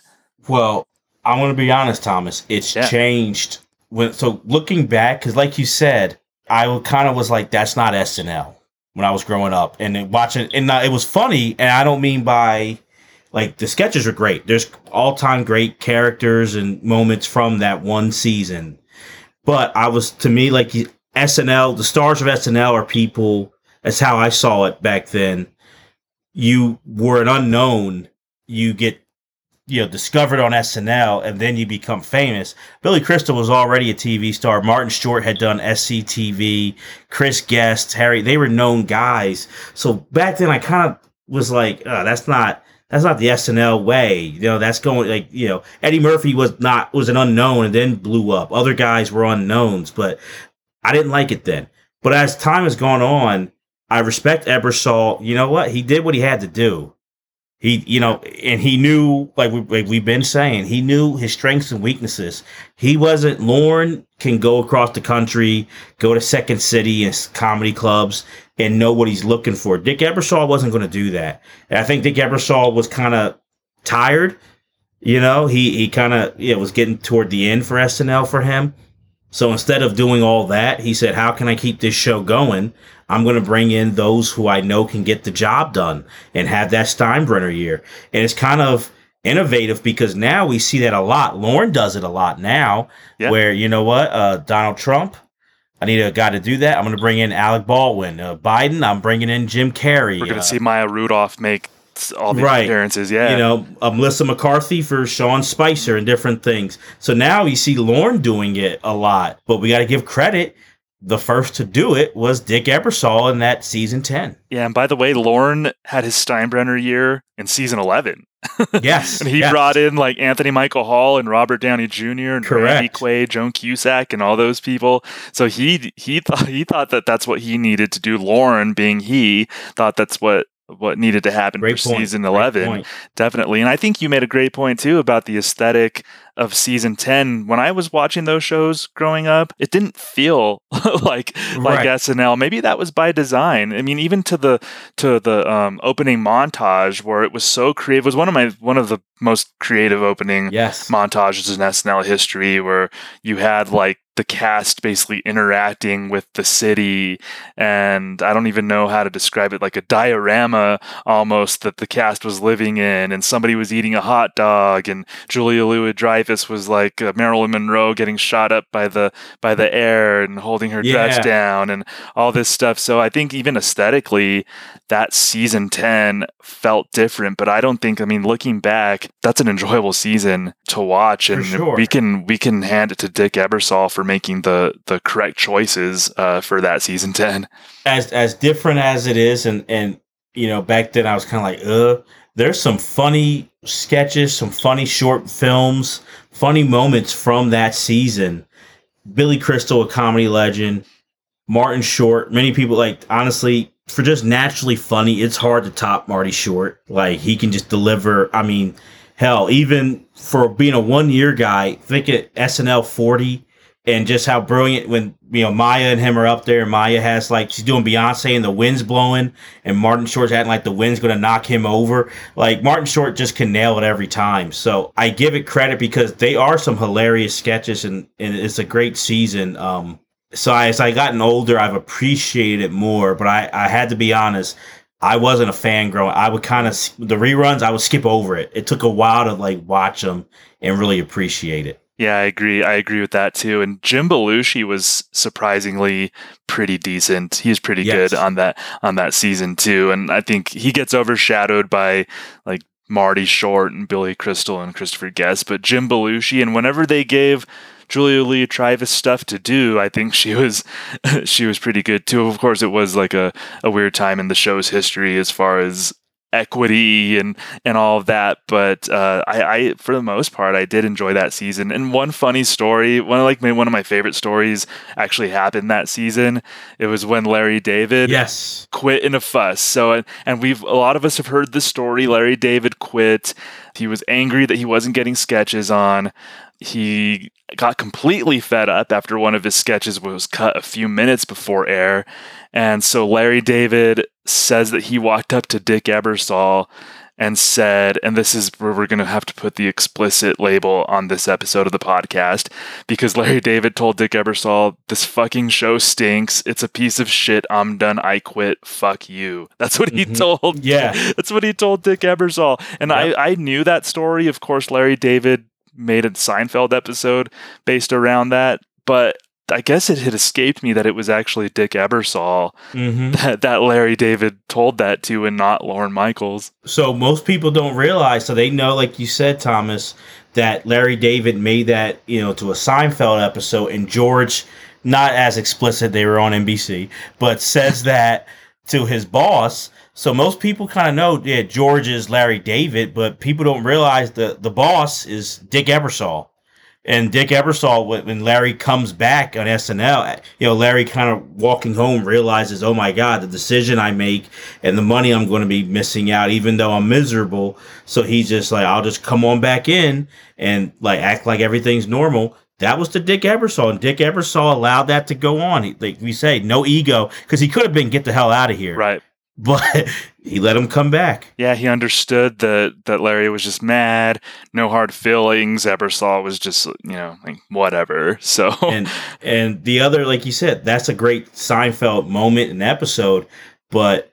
Speaker 5: Well, I want to be honest, Thomas. It's
Speaker 4: Yeah.
Speaker 5: changed when. So looking back, because like you said, I kind of was like, "That's not SNL." When I was growing up and watching, and it was funny, and I don't mean by like the sketches are great. There's all time great characters and moments from that one season. But I was to me like SNL, the stars of SNL are people. That's how I saw it back then. You were an unknown. You get you know discovered on SNL and then you become famous. Billy Crystal was already a TV star. Martin Short had done SCTV. Chris Guest, Harry, they were known guys. So back then I kind of was like, oh, that's not that's not the SNL way. You know, that's going like you know Eddie Murphy was not was an unknown and then blew up. Other guys were unknowns, but I didn't like it then. But as time has gone on, I respect Ebersol. You know what? He did what he had to do. He, you know, and he knew, like, we, like we've been saying, he knew his strengths and weaknesses. He wasn't, Lorne can go across the country, go to Second City and comedy clubs and know what he's looking for. Dick Ebersol wasn't going to do that. And I think Dick Ebersol was kind of tired. You know, he, he kind of, yeah, was getting toward the end for SNL for him. So instead of doing all that, he said, How can I keep this show going? I'm going to bring in those who I know can get the job done and have that Steinbrenner year. And it's kind of innovative because now we see that a lot. Lorne does it a lot now,
Speaker 4: Yeah.
Speaker 5: where, you know what, uh, Donald Trump, I need a guy to do that. I'm going to bring in Alec Baldwin. Uh, Biden, I'm bringing in Jim Carrey.
Speaker 4: We're going to
Speaker 5: Uh,
Speaker 4: see Maya Rudolph make all the
Speaker 5: Right.
Speaker 4: appearances. Yeah.
Speaker 5: you know, uh, Melissa McCarthy for Sean Spicer and different things. So now you see Lorne doing it a lot, but we got to give credit. The first to do it was Dick Ebersol in that season 10.
Speaker 4: Yeah, and by the way, Lorne had his Steinbrenner year in season 11.
Speaker 5: Yes.
Speaker 4: and he
Speaker 5: yes.
Speaker 4: brought in like Anthony Michael Hall and Robert Downey Jr. and Randy
Speaker 5: Correct.
Speaker 4: Quaid, Joan Cusack, and all those people. So he he thought he thought that that's what he needed to do. Lorne, being he, thought that's what what needed to happen
Speaker 5: Great
Speaker 4: for
Speaker 5: point.
Speaker 4: season 11 definitely and i think you made a great point too about the aesthetic of season 10 when i was watching those shows growing up it didn't feel like like
Speaker 5: Right.
Speaker 4: snl maybe that was by design i mean even to the to the um, opening montage where it was so creative it was one of my one of the most creative opening
Speaker 5: Yes.
Speaker 4: montages in snl history where you had like the cast basically interacting with the city and i don't even know how to describe it like a diorama almost that the cast was living in and somebody was eating a hot dog and julia louis dreyfus was like uh, marilyn monroe getting shot up by the by the air and holding her dress down and all this stuff so i think even aesthetically that season 10 felt different but i don't think i mean looking back that's an enjoyable season to watch and
Speaker 5: sure.
Speaker 4: we can we can hand it to dick ebersol for making the the correct choices uh, for that season 10
Speaker 5: As as different as it is, and and you know, back then I was kind of like, uh, there's some funny sketches, some funny short films, funny moments from that season. Billy Crystal, a comedy legend, Martin Short. Many people like honestly for just naturally funny. It's hard to top Marty Short. Like he can just deliver. I mean, hell, even for being a one year guy, think at SNL forty and just how brilliant when you know Maya and him are up there. Maya has like she's doing Beyonce and the wind's blowing, and Martin Short's acting like the wind's going to knock him over. Like Martin Short just can nail it every time. So I give it credit because they are some hilarious sketches, and, and it's a great season. Um, so as I gotten older, I've appreciated it more. But I, I had to be honest. I wasn't a fan growing. I would kind of the reruns. I would skip over it. It took a while to like watch them and really appreciate it.
Speaker 4: Yeah, I agree. I agree with that too. And Jim Belushi was surprisingly pretty decent. He was pretty
Speaker 5: Yes.
Speaker 4: good on that on that season too. And I think he gets overshadowed by like Marty Short and Billy Crystal and Christopher Guest, but Jim Belushi and whenever they gave Julia Louis Dreyfus stuff to do, I think she was she was pretty good too. Of course, it was like a, a weird time in the show's history as far as equity and and all of that but uh, I, I for the most part i did enjoy that season. And one funny story one of like my, one of my favorite stories actually happened that season. It was when larry david
Speaker 5: Yes.
Speaker 4: quit in a fuss. So and, and we've a lot of us have heard the story larry david quit. He was angry that he wasn't getting sketches on he got completely fed up after one of his sketches was cut a few minutes before air. And so Larry David says that he walked up to Dick Ebersol and said, and this is where we're going to have to put the explicit label on this episode of the podcast, because Larry David told Dick Ebersol, This fucking show stinks. It's a piece of shit. I'm done. I quit. Fuck you. That's what he mm-hmm. told.
Speaker 5: Yeah.
Speaker 4: That's what he told Dick Ebersol. And I, I knew that story. Of course, Larry David made a Seinfeld episode based around that, but I guess it had escaped me that it was actually Dick Ebersol
Speaker 5: Mhm.
Speaker 4: that, that Larry David told that to and not Lorne Michaels.
Speaker 5: So most people don't realize. So they know, like you said, Thomas, that Larry David made that you know to a Seinfeld episode, and George, not as explicit, they were on NBC, but says that to his boss. So most people kind of know, yeah, George is Larry David, but people don't realize the the boss is Dick Ebersol. And Dick Ebersol, when when Larry comes back on SNL, you know, Larry kind of walking home realizes, oh my God, the decision I make and the money I'm going to be missing out, even though I'm miserable. So he's just like, I'll just come on back in and like act like everything's normal. That was the Dick Ebersol, and Dick Ebersol allowed that to go on. He, like we say, no ego, because he could have been get the hell out of here,
Speaker 4: right?
Speaker 5: But he let him come back.
Speaker 4: Yeah, he understood that that Larry was just mad, no hard feelings. Ebersol was just you know like whatever. So
Speaker 5: and and the other, like you said, that's a great Seinfeld moment and episode. But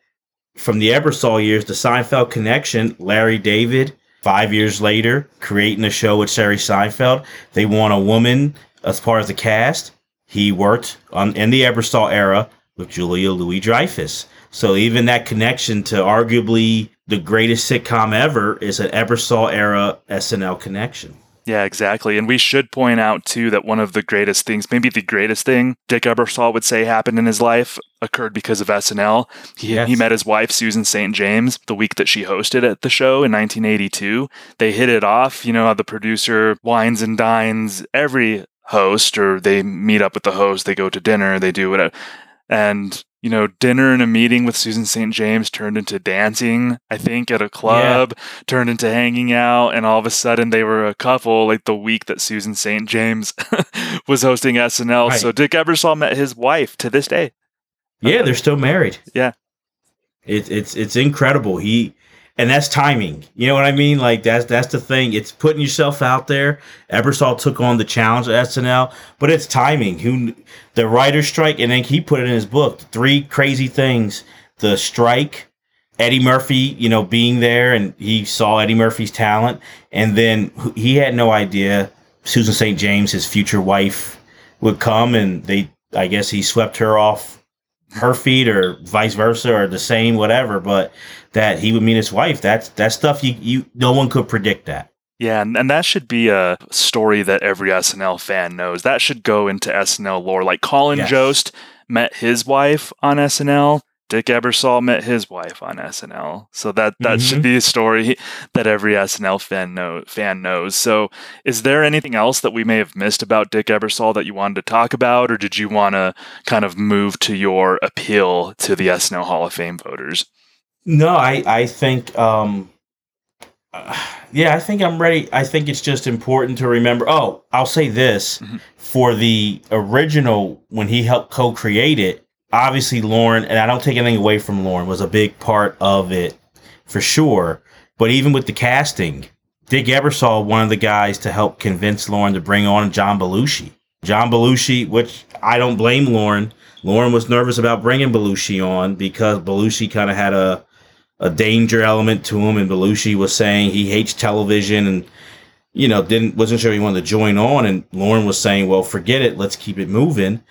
Speaker 5: from the Ebersol years, the Seinfeld connection, Larry David, five years later, creating a show with Jerry Seinfeld, they want a woman as part of the cast. He worked on in the Ebersol era with Julia Louis Dreyfus. So even that connection to arguably the greatest sitcom ever is an Ebersol era SNL connection.
Speaker 4: Yeah, exactly. And we should point out too that one of the greatest things, maybe the greatest thing Dick Ebersol would say happened in his life occurred because of SNL. He,
Speaker 5: Yes.
Speaker 4: he met his wife, Susan St. James, the week that she hosted at the show in 1982. They hit it off. You know how the producer wines and dines every host, or they meet up with the host, they go to dinner, they do whatever. And you know, dinner and a meeting with Susan St. James turned into dancing, I think, at a club, turned into hanging out, and all of a sudden they were a couple like the week that Susan St. James was hosting SNL.
Speaker 5: Right.
Speaker 4: So Dick Ebersol met his wife to this day.
Speaker 5: Yeah, they're still married.
Speaker 4: Yeah.
Speaker 5: It's it's it's incredible. He and that's timing. You know what I mean? Like that's that's the thing. It's putting yourself out there. Ebersol took on the challenge of SNL, but it's timing. Who the writer's strike, and then he put it in his book. Three crazy things: the strike, Eddie Murphy, you know, being there, and he saw Eddie Murphy's talent, and then he had no idea Susan St. James, his future wife, would come, and they, I guess, he swept her off her feet or vice versa or the same whatever but that he would meet his wife that's that stuff you you no one could predict that
Speaker 4: Yeah, and, and that should be a story that every SNL fan knows. That should go into SNL lore. Like Colin
Speaker 5: Yes.
Speaker 4: Jost met his wife on SNL. Dick Ebersol met his wife on SNL. So that that should
Speaker 5: Mhm.
Speaker 4: be a story that every SNL fan know fan knows. So is there anything else that we may have missed about Dick Ebersol that you wanted to talk about, or did you want to kind of move to your appeal to the SNL Hall of Fame voters?
Speaker 5: no i i think um uh, yeah i think i'm ready i think it's just important to remember oh i'll say this for the original when he helped co-create it obviously lorne and i don't take anything away from lorne was a big part of it for sure. But even with the casting dick ebersol one of the guys to help convince lorne to bring on john belushi. John belushi which i don't blame lorne. Lorne was nervous about bringing belushi on because belushi kind of had a a danger element to him, and Belushi was saying he hates television and you know didn't wasn't sure he wanted to join on, and Lorne was saying, "Well, forget it, let's keep it moving."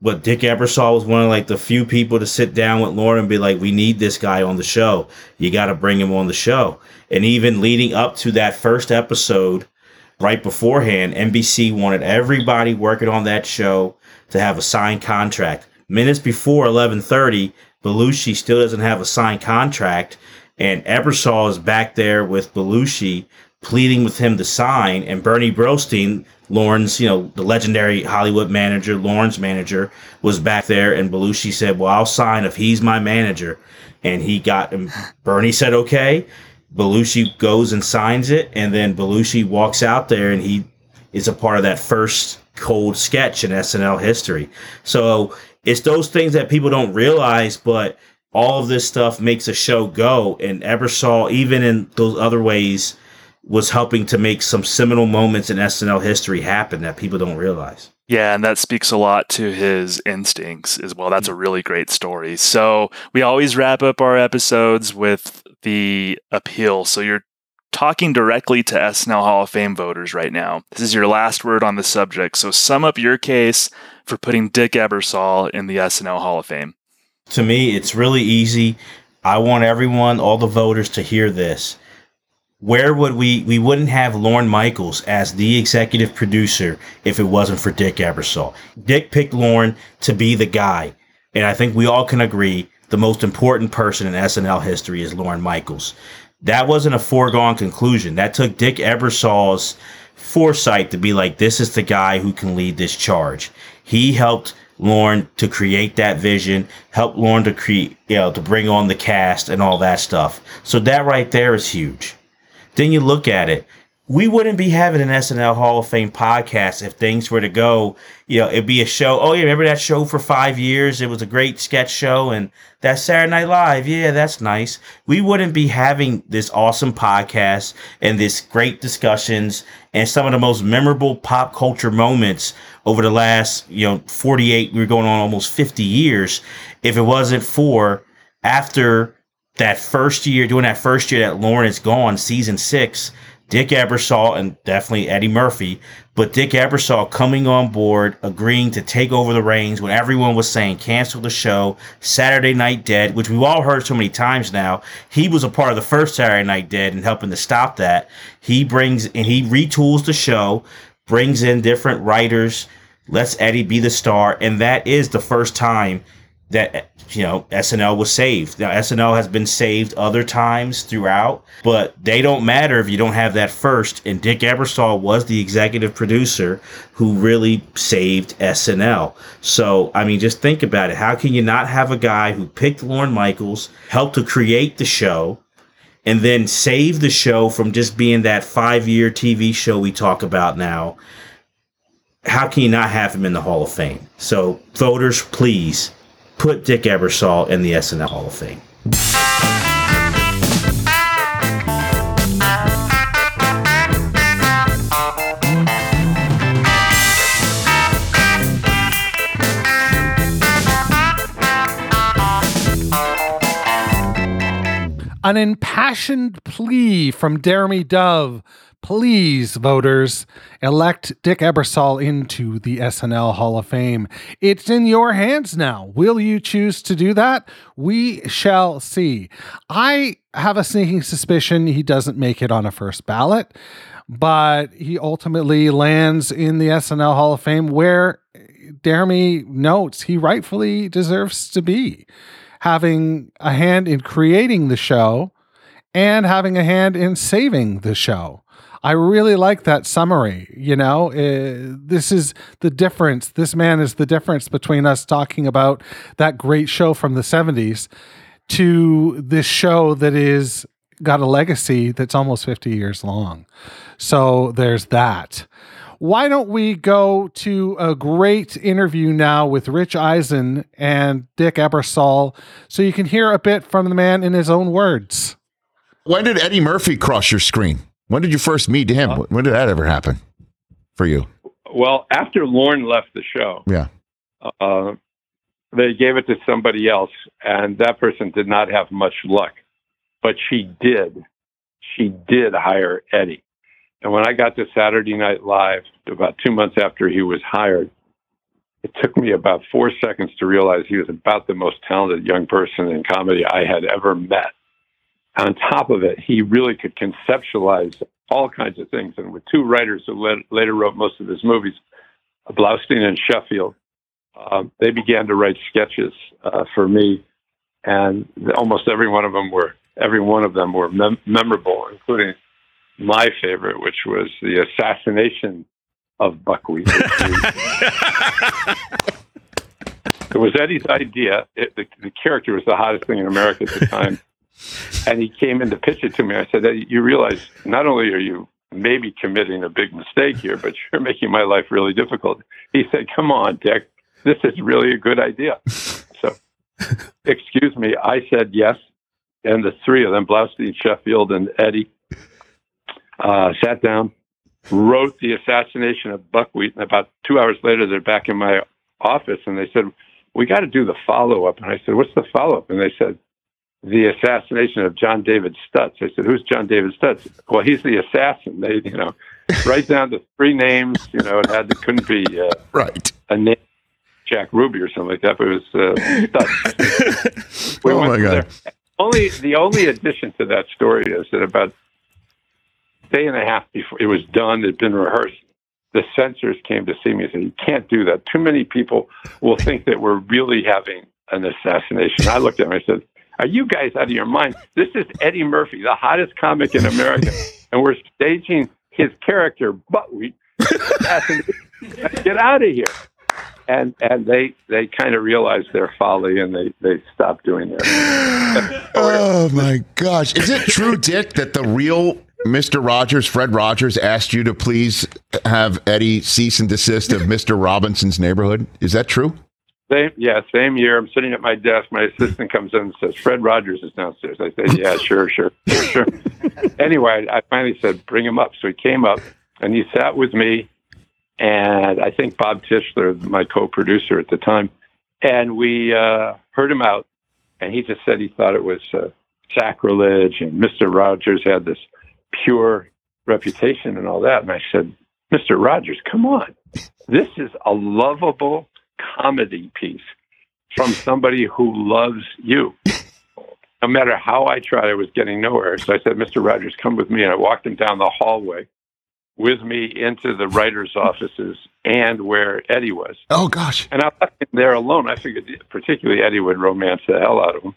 Speaker 5: But Dick Ebersol was one of like the few people to sit down with Lorne and be like, "We need this guy on the show. You got to bring him on the show." And even leading up to that first episode, right beforehand, NBC wanted everybody working on that show to have a signed contract. Minutes before 11:30, Belushi still doesn't have a signed contract, and Ebersol is back there with Belushi pleading with him to sign. And Bernie Brillstein, Lorne's, you know, the legendary Hollywood manager, Lorne's manager, was back there, and Belushi said, "Well, I'll sign if he's my manager." And he got him. Bernie said, "Okay." Belushi goes and signs it, and then Belushi walks out there, and he is a part of that first cold sketch in SNL history. So it's those things that people don't realize, but all of this stuff makes a show go. And Ebersol, even in those other ways, was helping to make some seminal moments in SNL history happen that people don't realize.
Speaker 4: Yeah, and that speaks a lot to his instincts as well. That's a mm-hmm. really great story. So we always wrap up our episodes with the appeal. So you're talking directly to SNL Hall of Fame voters right now. This is your last word on the subject. So sum up your case for putting Dick Ebersol in the SNL Hall of Fame.
Speaker 5: To me, it's really easy. I want everyone, all the voters, to hear this. Where would we we wouldn't have Lorne Michaels as the executive producer if it wasn't for Dick Ebersol. Dick picked Lorne to be the guy. And I think we all can agree the most important person in SNL history is Lorne Michaels. That wasn't a foregone conclusion. That took Dick Ebersol's foresight to be like, this is the guy who can lead this charge. He helped Lorne to create that vision, helped Lorne to create, you know, to bring on the cast and all that stuff. So that right there is huge. Then you look at it. We wouldn't be having an SNL Hall of Fame podcast if things were to go, you know, it'd be a show. Oh, yeah, remember that show for five years? It was a great sketch show. And that Saturday Night Live. Yeah, that's nice. We wouldn't be having this awesome podcast and this great discussions and some of the most memorable pop culture moments over the last, you know, 48, we we're going on almost 50 years if it wasn't for after that first year, doing that first year that Lorne is gone, season six, Dick Ebersol and definitely Eddie Murphy, but Dick Ebersol coming on board, agreeing to take over the reins when everyone was saying cancel the show, Saturday Night Dead, which we've all heard so many times now. He was a part of the first Saturday Night Dead and helping to stop that. He brings and he retools the show, brings in different writers, lets Eddie be the star, and that is the first time that you know SNL was saved. Now SNL has been saved other times throughout, but they don't matter if you don't have that first. And Dick Ebersol was the executive producer who really saved SNL. So I mean, just think about it. How can you not have a guy who picked Lorne Michaels, helped to create the show? And then save the show from just being that five year TV show we talk about now. How can you not have him in the Hall of Fame? So, voters, please put Dick Ebersol in the SNL Hall of Fame.
Speaker 2: An impassioned plea from Jeremy Dove. Please, voters, elect Dick Ebersol into the SNL Hall of Fame. It's in your hands now. Will you choose to do that? We shall see. I have a sneaking suspicion he doesn't make it on a first ballot, but he ultimately lands in the SNL Hall of Fame where Jeremy notes he rightfully deserves to be having a hand in creating the show and having a hand in saving the show. I really like that summary. You know, uh, this is the difference. This man is the difference between us talking about that great show from the 70s to this show that is got a legacy that's almost 50 years long. So there's that. Why don't we go to a great interview now with Rich Eisen and Dick Ebersol so you can hear a bit from the man in his own words.
Speaker 13: When did Eddie Murphy cross your screen? When did you first meet him?
Speaker 14: Uh,
Speaker 13: when did that ever happen for you?
Speaker 14: Well, after Lorne left the show,
Speaker 13: Yeah.
Speaker 14: uh, they gave it to somebody else, and that person did not have much luck. But she did. She did hire Eddie. And when I got to Saturday Night Live, about two months after he was hired, it took me about four seconds to realize he was about the most talented young person in comedy I had ever met. On top of it, he really could conceptualize all kinds of things. And with two writers who let, later wrote most of his movies, Blaustein and Sheffield, um, they began to write sketches uh, for me, and almost every one of them were every one of them were mem- memorable, including my favorite, which was the assassination of Buckwheat. it was Eddie's idea. It, the, the character was the hottest thing in America at the time. And he came in to pitch it to me. I said, "Eddie, You realize not only are you maybe committing a big mistake here, but you're making my life really difficult. He said, Come on, Dick. This is really a good idea. So, excuse me. I said yes. And the three of them, Blaustein, Sheffield, and Eddie, uh, sat down, wrote the assassination of Buckwheat. And about two hours later, they're back in my office and they said, We got to do the follow up. And I said, What's the follow up? And they said, the assassination of John David Stutz. I said, "Who's John David Stutz?" Well, he's the assassin. They, you know, write down the three names. You know, it had to couldn't be uh,
Speaker 13: right
Speaker 14: a name, Jack Ruby or something like that. But it was uh, Stutz. We
Speaker 13: oh my god!
Speaker 14: there. Only the only addition to that story is that about a day and a half before it was done, it had been rehearsed. The censors came to see me and said, "You can't do that. Too many people will think that we're really having an assassination." I looked at them. I said, "Are you guys out of your mind? This is Eddie Murphy, the hottest comic in America, and we're staging his character buckwheat passing, get out of here. And and they they kind of realized their folly and they they stopped doing their.
Speaker 13: Oh my gosh! Is it true, Dick, that the real Mr. Rogers, Fred Rogers, asked you to please have Eddie cease and desist of Mr. Robinson's neighborhood? Is that true?
Speaker 14: Same, yeah, same year. I'm sitting at my desk. My assistant comes in and says, "Fred Rogers is downstairs." I said, "Yeah, sure, sure, sure, sure." anyway, I finally said, "Bring him up." So he came up and he sat with me, and I think Bob Tischler, my co-producer at the time, and we uh, heard him out, and he just said he thought it was uh, sacrilege, and Mister Rogers had this pure reputation and all that. And I said, "Mister Rogers, come on, this is a lovable." Comedy piece from somebody who loves you. No matter how I tried, I was getting nowhere. So I said, Mr. Rogers, come with me. And I walked him down the hallway with me into the writer's offices and where Eddie was.
Speaker 13: Oh, gosh.
Speaker 14: And I left him there alone. I figured, particularly Eddie would romance the hell out of him.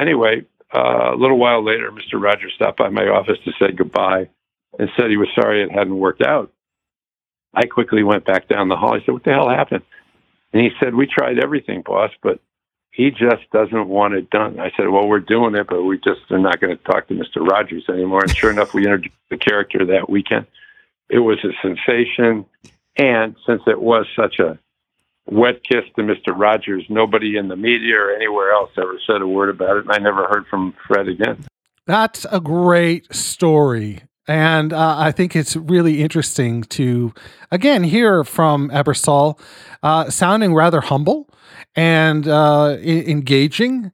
Speaker 14: Anyway, uh, a little while later, Mr. Rogers stopped by my office to say goodbye and said he was sorry it hadn't worked out. I quickly went back down the hall. I said, What the hell happened? And he said, We tried everything, boss, but he just doesn't want it done. I said, Well, we're doing it, but we just are not going to talk to Mr. Rogers anymore. And sure enough, we introduced the character that weekend. It was a sensation. And since it was such a wet kiss to Mr. Rogers, nobody in the media or anywhere else ever said a word about it. And I never heard from Fred again.
Speaker 2: That's a great story. And uh, I think it's really interesting to, again, hear from Ebersol uh, sounding rather humble and uh, I- engaging.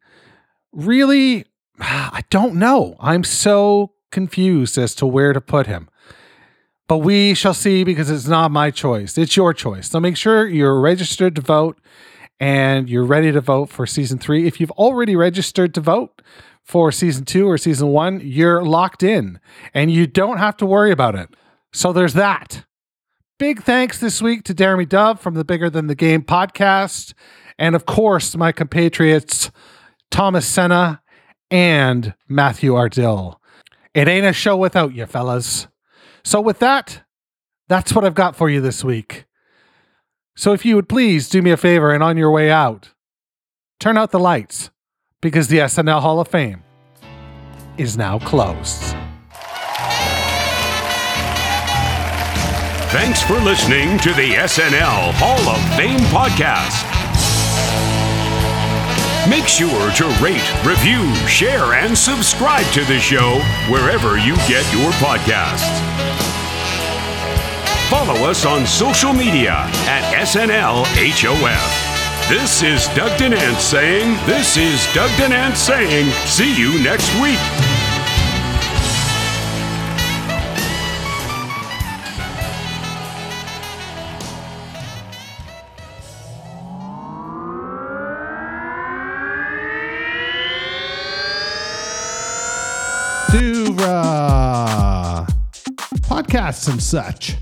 Speaker 2: Really, I don't know. I'm so confused as to where to put him. But we shall see because it's not my choice. It's your choice. So make sure you're registered to vote and you're ready to vote for season three. If you've already registered to vote, for season two or season one, you're locked in and you don't have to worry about it. So there's that. Big thanks this week to Jeremy Dove from the Bigger Than the Game podcast. And of course, my compatriots, Thomas Senna and Matthew Ardill. It ain't a show without you, fellas. So, with that, that's what I've got for you this week. So, if you would please do me a favor and on your way out, turn out the lights because the SNL Hall of Fame is now closed.
Speaker 1: Thanks for listening to the SNL Hall of Fame podcast. Make sure to rate, review, share, and subscribe to the show wherever you get your podcasts. Follow us on social media at SNLHOF. This is Doug Denant saying, This is Doug Denant saying, see you next week.
Speaker 15: to podcasts and such.